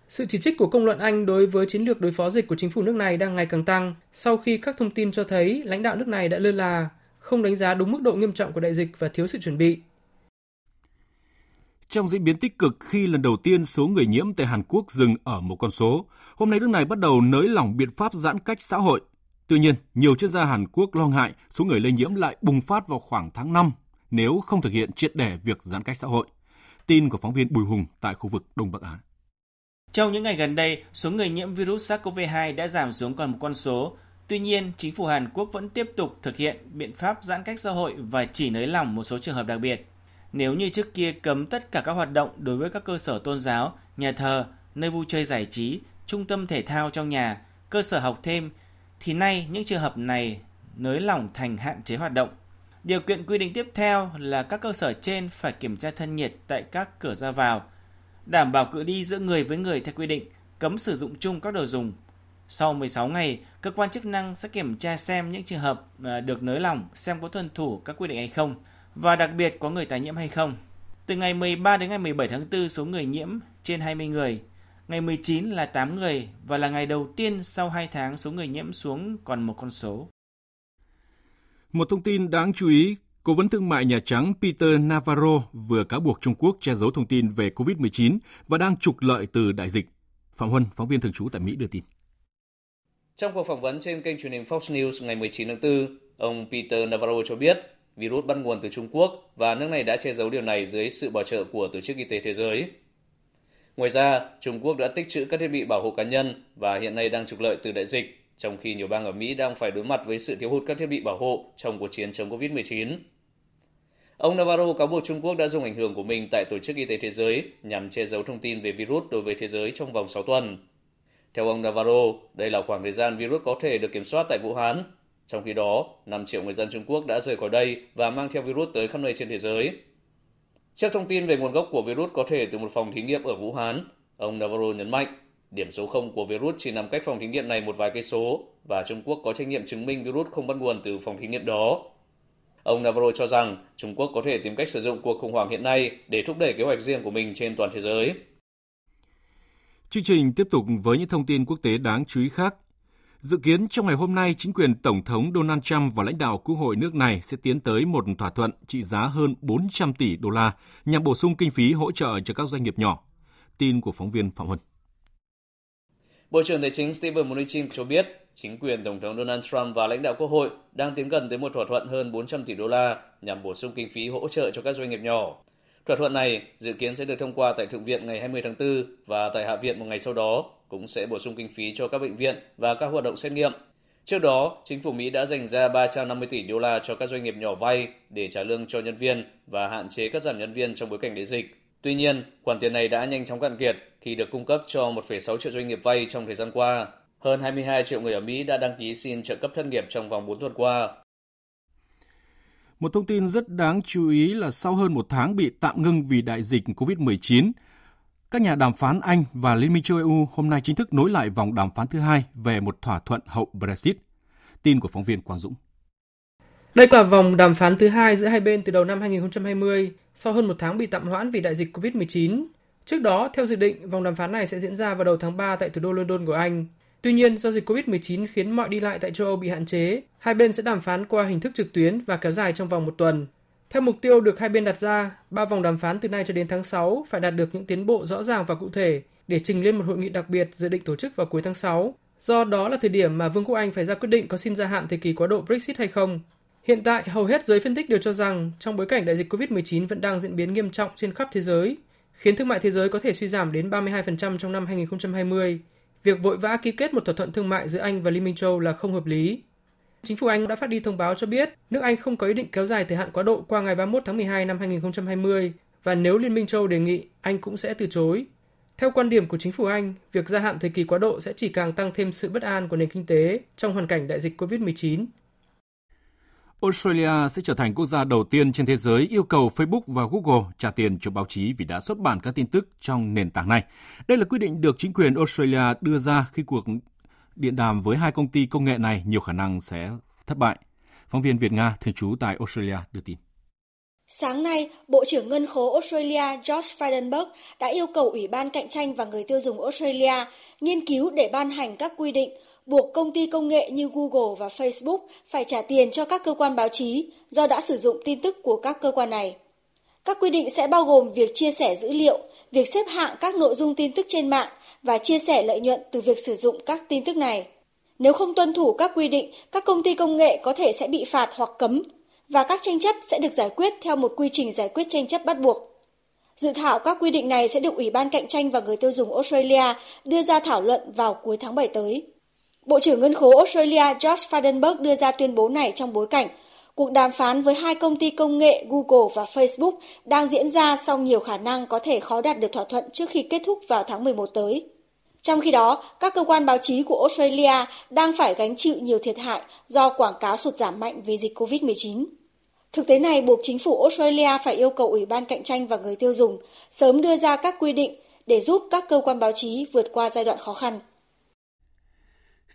Sự chỉ trích của công luận Anh đối với chiến lược đối phó dịch của chính phủ nước này đang ngày càng tăng sau khi các thông tin cho thấy lãnh đạo nước này đã lơ là, không đánh giá đúng mức độ nghiêm trọng của đại dịch và thiếu sự chuẩn bị. Trong diễn biến tích cực khi lần đầu tiên số người nhiễm tại Hàn Quốc dừng ở một con số, hôm nay nước này bắt đầu nới lỏng biện pháp giãn cách xã hội. Tuy nhiên, nhiều chuyên gia Hàn Quốc lo ngại số người lây nhiễm lại bùng phát vào khoảng tháng 5 nếu không thực hiện triệt để việc giãn cách xã hội. Tin của phóng viên Bùi Hùng tại khu vực Đông Bắc Á. Trong những ngày gần đây, số người nhiễm virus SARS-CoV-2 đã giảm xuống còn một con số. Tuy nhiên, chính phủ Hàn Quốc vẫn tiếp tục thực hiện biện pháp giãn cách xã hội và chỉ nới lỏng một số trường hợp đặc biệt. Nếu như trước kia cấm tất cả các hoạt động đối với các cơ sở tôn giáo, nhà thờ, nơi vui chơi giải trí, trung tâm thể thao trong nhà, cơ sở học thêm, thì nay những trường hợp này nới lỏng thành hạn chế hoạt động. Điều kiện quy định tiếp theo là các cơ sở trên phải kiểm tra thân nhiệt tại các cửa ra vào, đảm bảo cự ly giữa người với người theo quy định, cấm sử dụng chung các đồ dùng. Sau 16 ngày, cơ quan chức năng sẽ kiểm tra xem những trường hợp à, được nới lỏng xem có tuân thủ các quy định hay không và đặc biệt có người tái nhiễm hay không. Từ ngày 13 đến ngày 17 tháng 4, số người nhiễm trên 20 người, ngày 19 là 8 người và là ngày đầu tiên sau 2 tháng số người nhiễm xuống còn một con số. Một thông tin đáng chú ý, Cố vấn thương mại Nhà Trắng Peter Navarro vừa cáo buộc Trung Quốc che giấu thông tin về COVID-19 và đang trục lợi từ đại dịch. Phạm Huân, phóng viên thường trú tại Mỹ đưa tin. Trong cuộc phỏng vấn trên kênh truyền hình Fox News ngày 19 tháng 4, ông Peter Navarro cho biết virus bắt nguồn từ Trung Quốc và nước này đã che giấu điều này dưới sự bảo trợ của Tổ chức Y tế Thế giới. Ngoài ra, Trung Quốc đã tích trữ các thiết bị bảo hộ cá nhân và hiện nay đang trục lợi từ đại dịch trong khi nhiều bang ở Mỹ đang phải đối mặt với sự thiếu hụt các thiết bị bảo hộ trong cuộc chiến chống COVID-19. Ông Navarro cáo buộc Trung Quốc đã dùng ảnh hưởng của mình tại Tổ chức Y tế Thế giới nhằm che giấu thông tin về virus đối với thế giới trong vòng 6 tuần. Theo ông Navarro, đây là khoảng thời gian virus có thể được kiểm soát tại Vũ Hán. Trong khi đó, 5 triệu người dân Trung Quốc đã rời khỏi đây và mang theo virus tới khắp nơi trên thế giới. Trước thông tin về nguồn gốc của virus có thể từ một phòng thí nghiệm ở Vũ Hán, ông Navarro nhấn mạnh Điểm số 0 của virus chỉ nằm cách phòng thí nghiệm này một vài cây số và Trung Quốc có trách nhiệm chứng minh virus không bắt nguồn từ phòng thí nghiệm đó. Ông Navarro cho rằng Trung Quốc có thể tìm cách sử dụng cuộc khủng hoảng hiện nay để thúc đẩy kế hoạch riêng của mình trên toàn thế giới. Chương trình tiếp tục với những thông tin quốc tế đáng chú ý khác. Dự kiến trong ngày hôm nay, chính quyền Tổng thống Donald Trump và lãnh đạo Quốc hội nước này sẽ tiến tới một thỏa thuận trị giá hơn 400 tỷ đô la nhằm bổ sung kinh phí hỗ trợ cho các doanh nghiệp nhỏ. Tin của phóng viên Phạm Huân. Bộ trưởng Tài chính Steven Mnuchin cho biết, chính quyền Tổng thống Donald Trump và lãnh đạo Quốc hội đang tiến gần tới một thỏa thuận hơn 400 tỷ đô la nhằm bổ sung kinh phí hỗ trợ cho các doanh nghiệp nhỏ. Thỏa thuận này dự kiến sẽ được thông qua tại Thượng viện ngày 20 tháng 4 và tại Hạ viện một ngày sau đó cũng sẽ bổ sung kinh phí cho các bệnh viện và các hoạt động xét nghiệm. Trước đó, chính phủ Mỹ đã dành ra 350 tỷ đô la cho các doanh nghiệp nhỏ vay để trả lương cho nhân viên và hạn chế cắt giảm nhân viên trong bối cảnh đại dịch. Tuy nhiên, khoản tiền này đã nhanh chóng cạn kiệt khi được cung cấp cho 1,6 triệu doanh nghiệp vay trong thời gian qua. Hơn 22 triệu người ở Mỹ đã đăng ký xin trợ cấp thất nghiệp trong vòng 4 tuần qua. Một thông tin rất đáng chú ý là sau hơn một tháng bị tạm ngưng vì đại dịch COVID-19, các nhà đàm phán Anh và Liên minh châu EU hôm nay chính thức nối lại vòng đàm phán thứ hai về một thỏa thuận hậu Brexit. Tin của phóng viên Quang Dũng. Đây là vòng đàm phán thứ hai giữa hai bên từ đầu năm 2020 sau hơn một tháng bị tạm hoãn vì đại dịch COVID-19. Trước đó, theo dự định, vòng đàm phán này sẽ diễn ra vào đầu tháng 3 tại thủ đô London của Anh. Tuy nhiên, do dịch COVID-19 khiến mọi đi lại tại châu Âu bị hạn chế, hai bên sẽ đàm phán qua hình thức trực tuyến và kéo dài trong vòng một tuần. Theo mục tiêu được hai bên đặt ra, ba vòng đàm phán từ nay cho đến tháng 6 phải đạt được những tiến bộ rõ ràng và cụ thể để trình lên một hội nghị đặc biệt dự định tổ chức vào cuối tháng 6. Do đó là thời điểm mà Vương quốc Anh phải ra quyết định có xin gia hạn thời kỳ quá độ Brexit hay không. Hiện tại, hầu hết giới phân tích đều cho rằng trong bối cảnh đại dịch COVID-19 vẫn đang diễn biến nghiêm trọng trên khắp thế giới, khiến thương mại thế giới có thể suy giảm đến 32% trong năm 2020. Việc vội vã ký kết một thỏa thuận thương mại giữa Anh và Liên minh châu là không hợp lý. Chính phủ Anh đã phát đi thông báo cho biết nước Anh không có ý định kéo dài thời hạn quá độ qua ngày 31 tháng 12 năm 2020 và nếu Liên minh châu đề nghị, Anh cũng sẽ từ chối. Theo quan điểm của chính phủ Anh, việc gia hạn thời kỳ quá độ sẽ chỉ càng tăng thêm sự bất an của nền kinh tế trong hoàn cảnh đại dịch COVID-19 Australia sẽ trở thành quốc gia đầu tiên trên thế giới yêu cầu Facebook và Google trả tiền cho báo chí vì đã xuất bản các tin tức trong nền tảng này. Đây là quyết định được chính quyền Australia đưa ra khi cuộc điện đàm với hai công ty công nghệ này nhiều khả năng sẽ thất bại. Phóng viên Việt Nga thường trú tại Australia đưa tin. Sáng nay, Bộ trưởng Ngân khố Australia George Frydenberg đã yêu cầu Ủy ban Cạnh tranh và Người tiêu dùng Australia nghiên cứu để ban hành các quy định buộc công ty công nghệ như Google và Facebook phải trả tiền cho các cơ quan báo chí do đã sử dụng tin tức của các cơ quan này. Các quy định sẽ bao gồm việc chia sẻ dữ liệu, việc xếp hạng các nội dung tin tức trên mạng và chia sẻ lợi nhuận từ việc sử dụng các tin tức này. Nếu không tuân thủ các quy định, các công ty công nghệ có thể sẽ bị phạt hoặc cấm và các tranh chấp sẽ được giải quyết theo một quy trình giải quyết tranh chấp bắt buộc. Dự thảo các quy định này sẽ được Ủy ban Cạnh tranh và Người tiêu dùng Australia đưa ra thảo luận vào cuối tháng 7 tới. Bộ trưởng Ngân khố Australia George Frydenberg đưa ra tuyên bố này trong bối cảnh cuộc đàm phán với hai công ty công nghệ Google và Facebook đang diễn ra song nhiều khả năng có thể khó đạt được thỏa thuận trước khi kết thúc vào tháng 11 tới. Trong khi đó, các cơ quan báo chí của Australia đang phải gánh chịu nhiều thiệt hại do quảng cáo sụt giảm mạnh vì dịch COVID-19. Thực tế này buộc chính phủ Australia phải yêu cầu Ủy ban Cạnh tranh và Người tiêu dùng sớm đưa ra các quy định để giúp các cơ quan báo chí vượt qua giai đoạn khó khăn.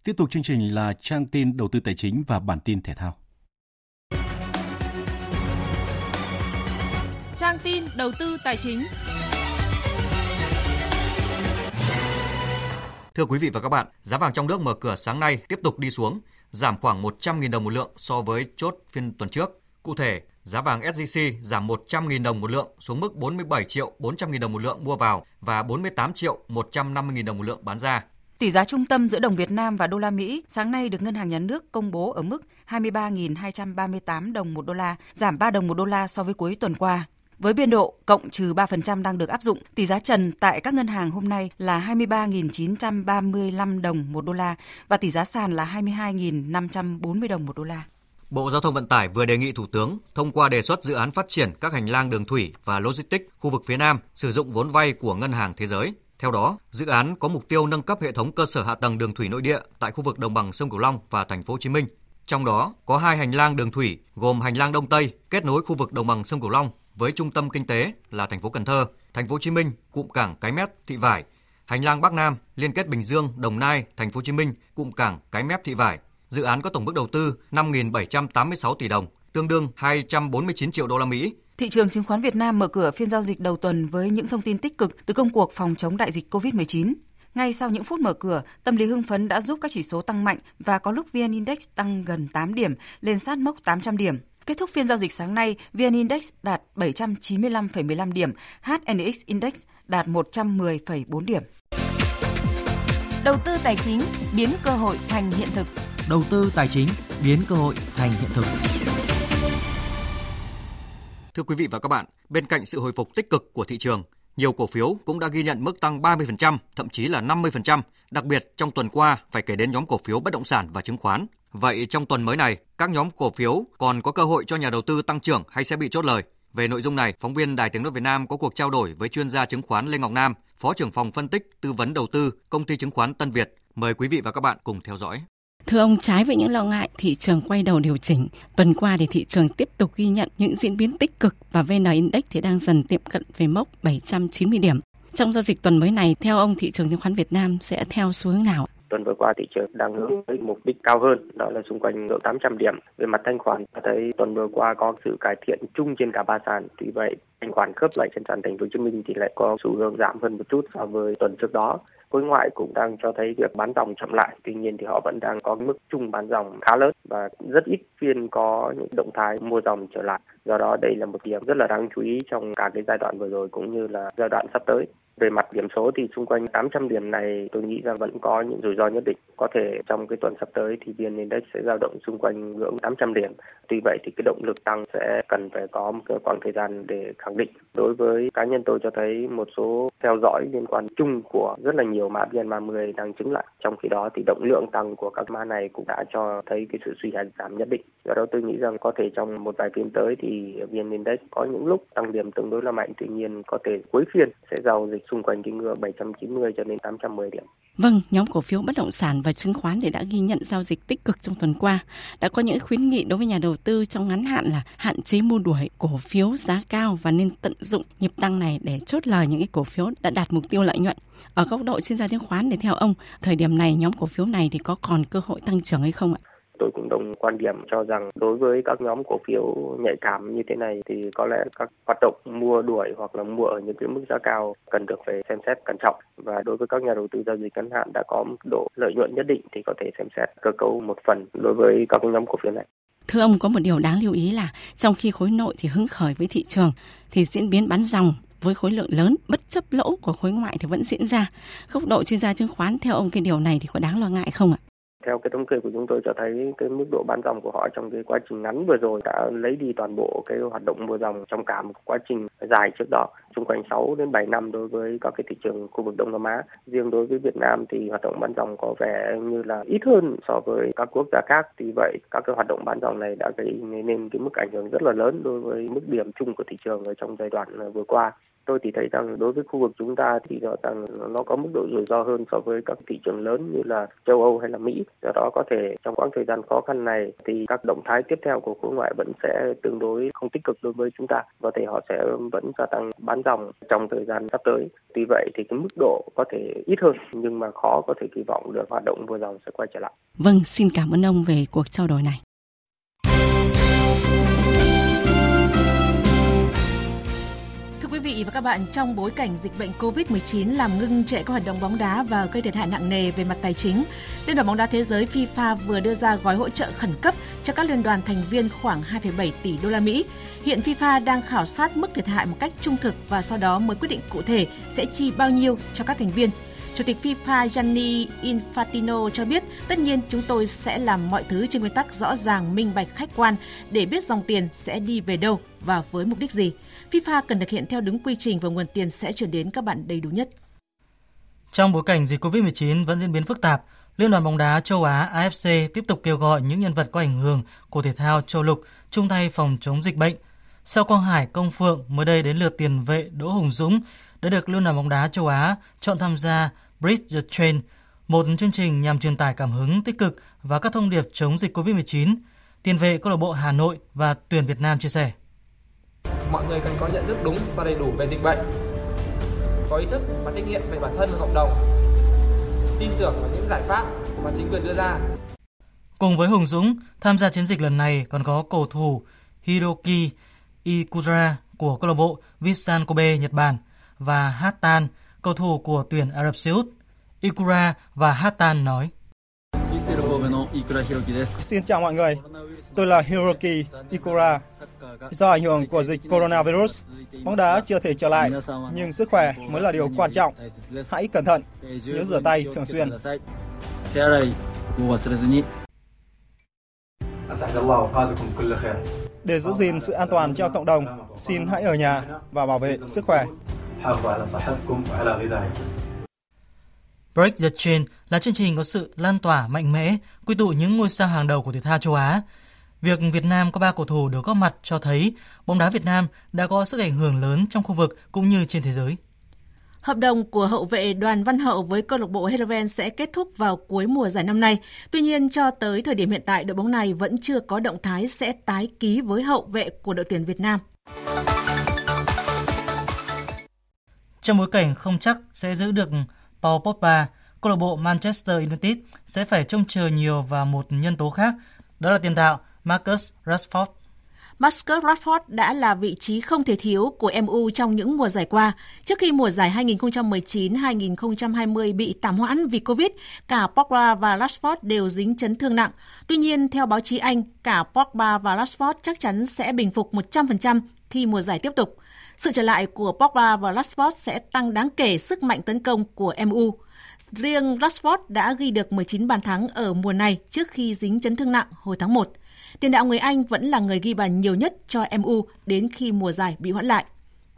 Tiếp tục chương trình là trang tin đầu tư tài chính và bản tin thể thao. Trang tin đầu tư tài chính. Thưa quý vị và các bạn, giá vàng trong nước mở cửa sáng nay tiếp tục đi xuống, giảm khoảng 100.000 đồng một lượng so với chốt phiên tuần trước. Cụ thể, giá vàng SJC giảm 100.000 đồng một lượng xuống mức 47 triệu 400.000 đồng một lượng mua vào và 48 triệu 150.000 đồng một lượng bán ra. Tỷ giá trung tâm giữa đồng Việt Nam và đô la Mỹ sáng nay được Ngân hàng Nhà nước công bố ở mức 23.238 đồng một đô la, giảm 3 đồng một đô la so với cuối tuần qua. Với biên độ cộng trừ 3% đang được áp dụng, tỷ giá trần tại các ngân hàng hôm nay là 23.935 đồng một đô la và tỷ giá sàn là 22.540 đồng một đô la. Bộ Giao thông Vận tải vừa đề nghị Thủ tướng thông qua đề xuất dự án phát triển các hành lang đường thủy và logistics khu vực phía Nam sử dụng vốn vay của Ngân hàng Thế giới. Theo đó, dự án có mục tiêu nâng cấp hệ thống cơ sở hạ tầng đường thủy nội địa tại khu vực đồng bằng sông Cửu Long và thành phố Hồ Chí Minh. Trong đó có hai hành lang đường thủy gồm hành lang Đông Tây kết nối khu vực đồng bằng sông Cửu Long với trung tâm kinh tế là thành phố Cần Thơ, thành phố Hồ Chí Minh, cụm cảng Cái Mép, Thị Vải, hành lang Bắc Nam liên kết Bình Dương, Đồng Nai, thành phố Hồ Chí Minh, cụm cảng Cái Mép, Thị Vải. Dự án có tổng mức đầu tư 5.786 tỷ đồng, tương đương 249 triệu đô la Mỹ. Thị trường chứng khoán Việt Nam mở cửa phiên giao dịch đầu tuần với những thông tin tích cực từ công cuộc phòng chống đại dịch COVID-19. Ngay sau những phút mở cửa, tâm lý hưng phấn đã giúp các chỉ số tăng mạnh và có lúc VN Index tăng gần 8 điểm, lên sát mốc 800 điểm. Kết thúc phiên giao dịch sáng nay, VN Index đạt 795,15 điểm, HNX Index đạt 110,4 điểm. Đầu tư tài chính biến cơ hội thành hiện thực. Đầu tư tài chính biến cơ hội thành hiện thực. Thưa quý vị và các bạn, bên cạnh sự hồi phục tích cực của thị trường, nhiều cổ phiếu cũng đã ghi nhận mức tăng 30%, thậm chí là 50%, đặc biệt trong tuần qua phải kể đến nhóm cổ phiếu bất động sản và chứng khoán. Vậy trong tuần mới này, các nhóm cổ phiếu còn có cơ hội cho nhà đầu tư tăng trưởng hay sẽ bị chốt lời? Về nội dung này, phóng viên Đài Tiếng nói Việt Nam có cuộc trao đổi với chuyên gia chứng khoán Lê Ngọc Nam, Phó trưởng phòng phân tích tư vấn đầu tư công ty chứng khoán Tân Việt. Mời quý vị và các bạn cùng theo dõi. Thưa ông, trái với những lo ngại, thị trường quay đầu điều chỉnh. Tuần qua thì thị trường tiếp tục ghi nhận những diễn biến tích cực và VN Index thì đang dần tiệm cận về mốc 790 điểm. Trong giao dịch tuần mới này, theo ông, thị trường chứng khoán Việt Nam sẽ theo xu hướng nào? Tuần vừa qua thị trường đang hướng tới mục đích cao hơn, đó là xung quanh ngưỡng 800 điểm. Về mặt thanh khoản, ta thấy tuần vừa qua có sự cải thiện chung trên cả ba sàn. Tuy vậy, thanh khoản khớp lại trên sàn thành phố Hồ Chí Minh thì lại có xu hướng giảm hơn một chút so với tuần trước đó. Khối ngoại cũng đang cho thấy việc bán dòng chậm lại, tuy nhiên thì họ vẫn đang có mức chung bán dòng khá lớn và rất ít phiên có những động thái mua dòng trở lại. Do đó, đây là một điểm rất là đáng chú ý trong cả cái giai đoạn vừa rồi cũng như là giai đoạn sắp tới về mặt điểm số thì xung quanh 800 điểm này, tôi nghĩ rằng vẫn có những rủi ro nhất định. Có thể trong cái tuần sắp tới thì VN Index sẽ dao động xung quanh ngưỡng 800 điểm. Tuy vậy thì cái động lực tăng sẽ cần phải có một khoảng thời gian để khẳng định. Đối với cá nhân tôi cho thấy một số theo dõi liên quan chung của rất là nhiều mã VN30 đang chứng lại. Trong khi đó thì động lượng tăng của các mã này cũng đã cho thấy cái sự suy giảm nhất định. Do đó tôi nghĩ rằng có thể trong một vài phiên tới thì VN Index có những lúc tăng điểm tương đối là mạnh. Tuy nhiên có thể cuối phiên sẽ giao dịch xung quanh cái ngưỡng 790 cho đến 810 điểm. Vâng, nhóm cổ phiếu bất động sản và chứng khoán thì đã ghi nhận giao dịch tích cực trong tuần qua. Đã có những khuyến nghị đối với nhà đầu tư trong ngắn hạn là hạn chế mua đuổi cổ phiếu giá cao và nên tận dụng nhịp tăng này để chốt lời những cái cổ phiếu đã đạt mục tiêu lợi nhuận. Ở góc độ chuyên gia chứng khoán thì theo ông, thời điểm này nhóm cổ phiếu này thì có còn cơ hội tăng trưởng hay không ạ? tôi cũng đồng quan điểm cho rằng đối với các nhóm cổ phiếu nhạy cảm như thế này thì có lẽ các hoạt động mua đuổi hoặc là mua ở những cái mức giá cao cần được phải xem xét cẩn trọng và đối với các nhà đầu tư giao dịch ngắn hạn đã có mức độ lợi nhuận nhất định thì có thể xem xét cơ cấu một phần đối với các nhóm cổ phiếu này. Thưa ông, có một điều đáng lưu ý là trong khi khối nội thì hứng khởi với thị trường thì diễn biến bán dòng với khối lượng lớn bất chấp lỗ của khối ngoại thì vẫn diễn ra. Góc độ chuyên gia chứng khoán theo ông cái điều này thì có đáng lo ngại không ạ? Theo cái thống kê của chúng tôi cho thấy cái mức độ bán dòng của họ trong cái quá trình ngắn vừa rồi đã lấy đi toàn bộ cái hoạt động mua dòng trong cả một quá trình dài trước đó, xung quanh 6 đến 7 năm đối với các cái thị trường khu vực Đông Nam Á. Riêng đối với Việt Nam thì hoạt động bán dòng có vẻ như là ít hơn so với các quốc gia khác. Vì vậy, các cái hoạt động bán dòng này đã gây nên cái mức ảnh hưởng rất là lớn đối với mức điểm chung của thị trường ở trong giai đoạn vừa qua tôi thì thấy rằng đối với khu vực chúng ta thì rõ ràng nó có mức độ rủi ro hơn so với các thị trường lớn như là châu Âu hay là Mỹ. Do đó có thể trong quãng thời gian khó khăn này thì các động thái tiếp theo của khối ngoại vẫn sẽ tương đối không tích cực đối với chúng ta. Có thể họ sẽ vẫn gia tăng bán dòng trong thời gian sắp tới. Tuy vậy thì cái mức độ có thể ít hơn nhưng mà khó có thể kỳ vọng được hoạt động mua dòng sẽ quay trở lại. Vâng, xin cảm ơn ông về cuộc trao đổi này. Vị và các bạn, trong bối cảnh dịch bệnh COVID-19 làm ngưng trệ các hoạt động bóng đá và gây thiệt hại nặng nề về mặt tài chính, Liên đoàn bóng đá thế giới FIFA vừa đưa ra gói hỗ trợ khẩn cấp cho các liên đoàn thành viên khoảng 2,7 tỷ đô la Mỹ. Hiện FIFA đang khảo sát mức thiệt hại một cách trung thực và sau đó mới quyết định cụ thể sẽ chi bao nhiêu cho các thành viên. Chủ tịch FIFA Gianni Infantino cho biết, tất nhiên chúng tôi sẽ làm mọi thứ trên nguyên tắc rõ ràng, minh bạch, khách quan để biết dòng tiền sẽ đi về đâu và với mục đích gì. FIFA cần thực hiện theo đúng quy trình và nguồn tiền sẽ chuyển đến các bạn đầy đủ nhất. Trong bối cảnh dịch COVID-19 vẫn diễn biến phức tạp, Liên đoàn bóng đá châu Á AFC tiếp tục kêu gọi những nhân vật có ảnh hưởng của thể thao châu lục chung tay phòng chống dịch bệnh. Sau Quang Hải, Công Phượng, mới đây đến lượt tiền vệ Đỗ Hùng Dũng đã được Liên đoàn bóng đá châu Á chọn tham gia Bridge the Train, một chương trình nhằm truyền tải cảm hứng tích cực và các thông điệp chống dịch COVID-19. Tiền vệ câu lạc bộ Hà Nội và tuyển Việt Nam chia sẻ mọi người cần có nhận thức đúng và đầy đủ về dịch bệnh. Có ý thức và trách nhiệm về bản thân và cộng đồng. Tin tưởng vào những giải pháp mà chính quyền đưa ra. Cùng với Hùng Dũng, tham gia chiến dịch lần này còn có cầu thủ Hiroki Ikura của câu lạc bộ Visan Kobe Nhật Bản và Hatan, cầu thủ của tuyển Ả Rập Xê Út. Ikura và Hatan nói: Xin chào mọi người, tôi là Hiroki Ikura. Do ảnh hưởng của dịch coronavirus, bóng đá chưa thể trở lại, nhưng sức khỏe mới là điều quan trọng. Hãy cẩn thận, nhớ rửa tay thường xuyên. Để giữ gìn sự an toàn cho cộng đồng, xin hãy ở nhà và bảo vệ sức khỏe. Break the Chain là chương trình có sự lan tỏa mạnh mẽ, quy tụ những ngôi sao hàng đầu của thể thao châu Á. Việc Việt Nam có ba cầu thủ được góp mặt cho thấy bóng đá Việt Nam đã có sức ảnh hưởng lớn trong khu vực cũng như trên thế giới. Hợp đồng của hậu vệ Đoàn Văn Hậu với câu lạc bộ Heerenveen sẽ kết thúc vào cuối mùa giải năm nay. Tuy nhiên, cho tới thời điểm hiện tại, đội bóng này vẫn chưa có động thái sẽ tái ký với hậu vệ của đội tuyển Việt Nam. Trong bối cảnh không chắc sẽ giữ được Paul Pogba, câu lạc bộ Manchester United sẽ phải trông chờ nhiều vào một nhân tố khác, đó là tiền đạo Marcus Rashford. Marcus Rashford đã là vị trí không thể thiếu của MU trong những mùa giải qua. Trước khi mùa giải 2019-2020 bị tạm hoãn vì Covid, cả Pogba và Rashford đều dính chấn thương nặng. Tuy nhiên, theo báo chí Anh, cả Pogba và Rashford chắc chắn sẽ bình phục 100% khi mùa giải tiếp tục. Sự trở lại của Pogba và Rashford sẽ tăng đáng kể sức mạnh tấn công của MU. Riêng Rashford đã ghi được 19 bàn thắng ở mùa này trước khi dính chấn thương nặng hồi tháng 1. Tiền đạo người Anh vẫn là người ghi bàn nhiều nhất cho MU đến khi mùa giải bị hoãn lại.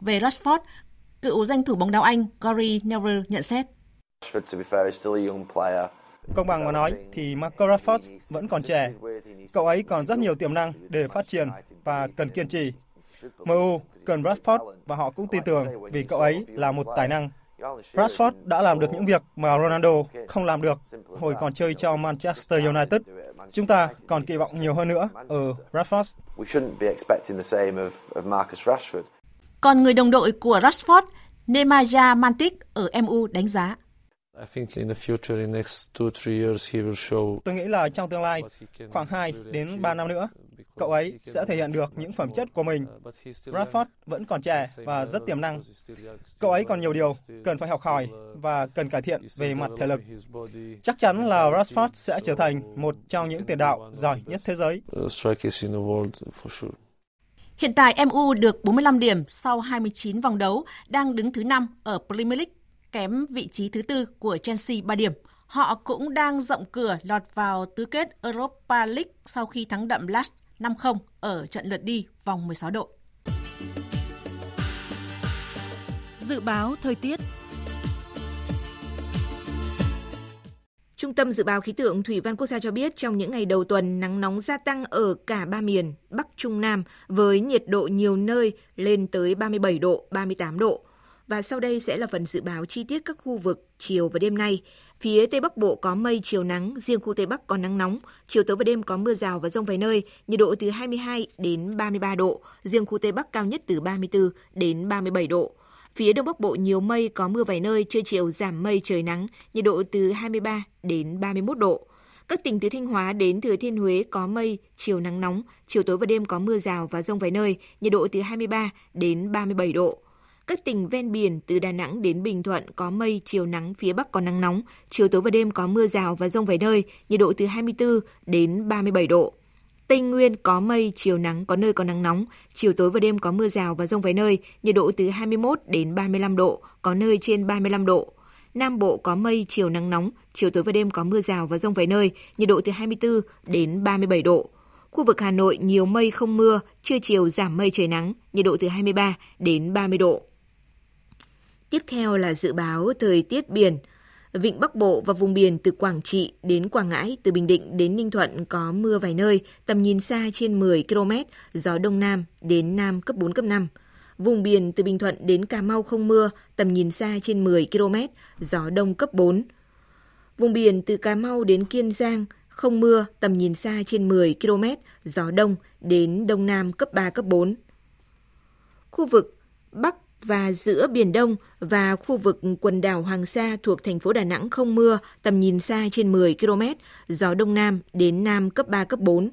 Về Rashford, cựu danh thủ bóng đá Anh Gary Neville nhận xét. Công bằng mà nói thì Marcus Rashford vẫn còn trẻ. Cậu ấy còn rất nhiều tiềm năng để phát triển và cần kiên trì. MU cần Rashford và họ cũng tin tưởng vì cậu ấy là một tài năng. Rashford đã làm được những việc mà Ronaldo không làm được hồi còn chơi cho Manchester United. Chúng ta còn kỳ vọng nhiều hơn nữa ở Rashford. Còn người đồng đội của Rashford, Nemanja Mantic ở MU đánh giá. Tôi nghĩ là trong tương lai, khoảng 2 đến 3 năm nữa, cậu ấy sẽ thể hiện được những phẩm chất của mình. Rashford vẫn còn trẻ và rất tiềm năng. Cậu ấy còn nhiều điều cần phải học hỏi và cần cải thiện về mặt thể lực. Chắc chắn là Rashford sẽ trở thành một trong những tiền đạo giỏi nhất thế giới. Hiện tại MU được 45 điểm sau 29 vòng đấu, đang đứng thứ 5 ở Premier League, kém vị trí thứ tư của Chelsea 3 điểm. họ cũng đang rộng cửa lọt vào tứ kết Europa League sau khi thắng đậm Lask 5-0 ở trận lượt đi vòng 16 độ. Dự báo thời tiết Trung tâm Dự báo Khí tượng Thủy văn Quốc gia cho biết trong những ngày đầu tuần, nắng nóng gia tăng ở cả ba miền Bắc Trung Nam với nhiệt độ nhiều nơi lên tới 37 độ, 38 độ. Và sau đây sẽ là phần dự báo chi tiết các khu vực chiều và đêm nay. Phía Tây Bắc Bộ có mây, chiều nắng, riêng khu Tây Bắc có nắng nóng, chiều tối và đêm có mưa rào và rông vài nơi, nhiệt độ từ 22 đến 33 độ, riêng khu Tây Bắc cao nhất từ 34 đến 37 độ. Phía Đông Bắc Bộ nhiều mây, có mưa vài nơi, trưa chiều giảm mây trời nắng, nhiệt độ từ 23 đến 31 độ. Các tỉnh từ Thanh Hóa đến Thừa Thiên Huế có mây, chiều nắng nóng, chiều tối và đêm có mưa rào và rông vài nơi, nhiệt độ từ 23 đến 37 độ. Các tỉnh ven biển từ Đà Nẵng đến Bình Thuận có mây, chiều nắng, phía Bắc có nắng nóng, chiều tối và đêm có mưa rào và rông vài nơi, nhiệt độ từ 24 đến 37 độ. Tây Nguyên có mây, chiều nắng, có nơi có nắng nóng, chiều tối và đêm có mưa rào và rông vài nơi, nhiệt độ từ 21 đến 35 độ, có nơi trên 35 độ. Nam Bộ có mây, chiều nắng nóng, chiều tối và đêm có mưa rào và rông vài nơi, nhiệt độ từ 24 đến 37 độ. Khu vực Hà Nội nhiều mây không mưa, trưa chiều giảm mây trời nắng, nhiệt độ từ 23 đến 30 độ. Tiếp theo là dự báo thời tiết biển. Vịnh Bắc Bộ và vùng biển từ Quảng Trị đến Quảng Ngãi, từ Bình Định đến Ninh Thuận có mưa vài nơi, tầm nhìn xa trên 10 km, gió Đông Nam đến Nam cấp 4, cấp 5. Vùng biển từ Bình Thuận đến Cà Mau không mưa, tầm nhìn xa trên 10 km, gió Đông cấp 4. Vùng biển từ Cà Mau đến Kiên Giang không mưa, tầm nhìn xa trên 10 km, gió Đông đến Đông Nam cấp 3, cấp 4. Khu vực Bắc và giữa Biển Đông và khu vực quần đảo Hoàng Sa thuộc thành phố Đà Nẵng không mưa, tầm nhìn xa trên 10 km, gió Đông Nam đến Nam cấp 3, cấp 4.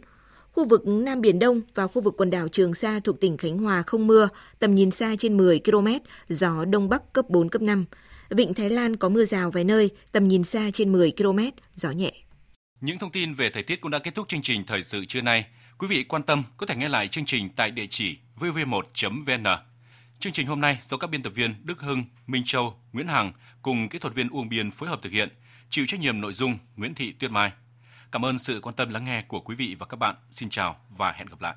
Khu vực Nam Biển Đông và khu vực quần đảo Trường Sa thuộc tỉnh Khánh Hòa không mưa, tầm nhìn xa trên 10 km, gió Đông Bắc cấp 4, cấp 5. Vịnh Thái Lan có mưa rào vài nơi, tầm nhìn xa trên 10 km, gió nhẹ. Những thông tin về thời tiết cũng đã kết thúc chương trình Thời sự trưa nay. Quý vị quan tâm có thể nghe lại chương trình tại địa chỉ vv1.vn. Chương trình hôm nay do các biên tập viên Đức Hưng, Minh Châu, Nguyễn Hằng cùng kỹ thuật viên Uông Biên phối hợp thực hiện, chịu trách nhiệm nội dung Nguyễn Thị Tuyết Mai. Cảm ơn sự quan tâm lắng nghe của quý vị và các bạn. Xin chào và hẹn gặp lại.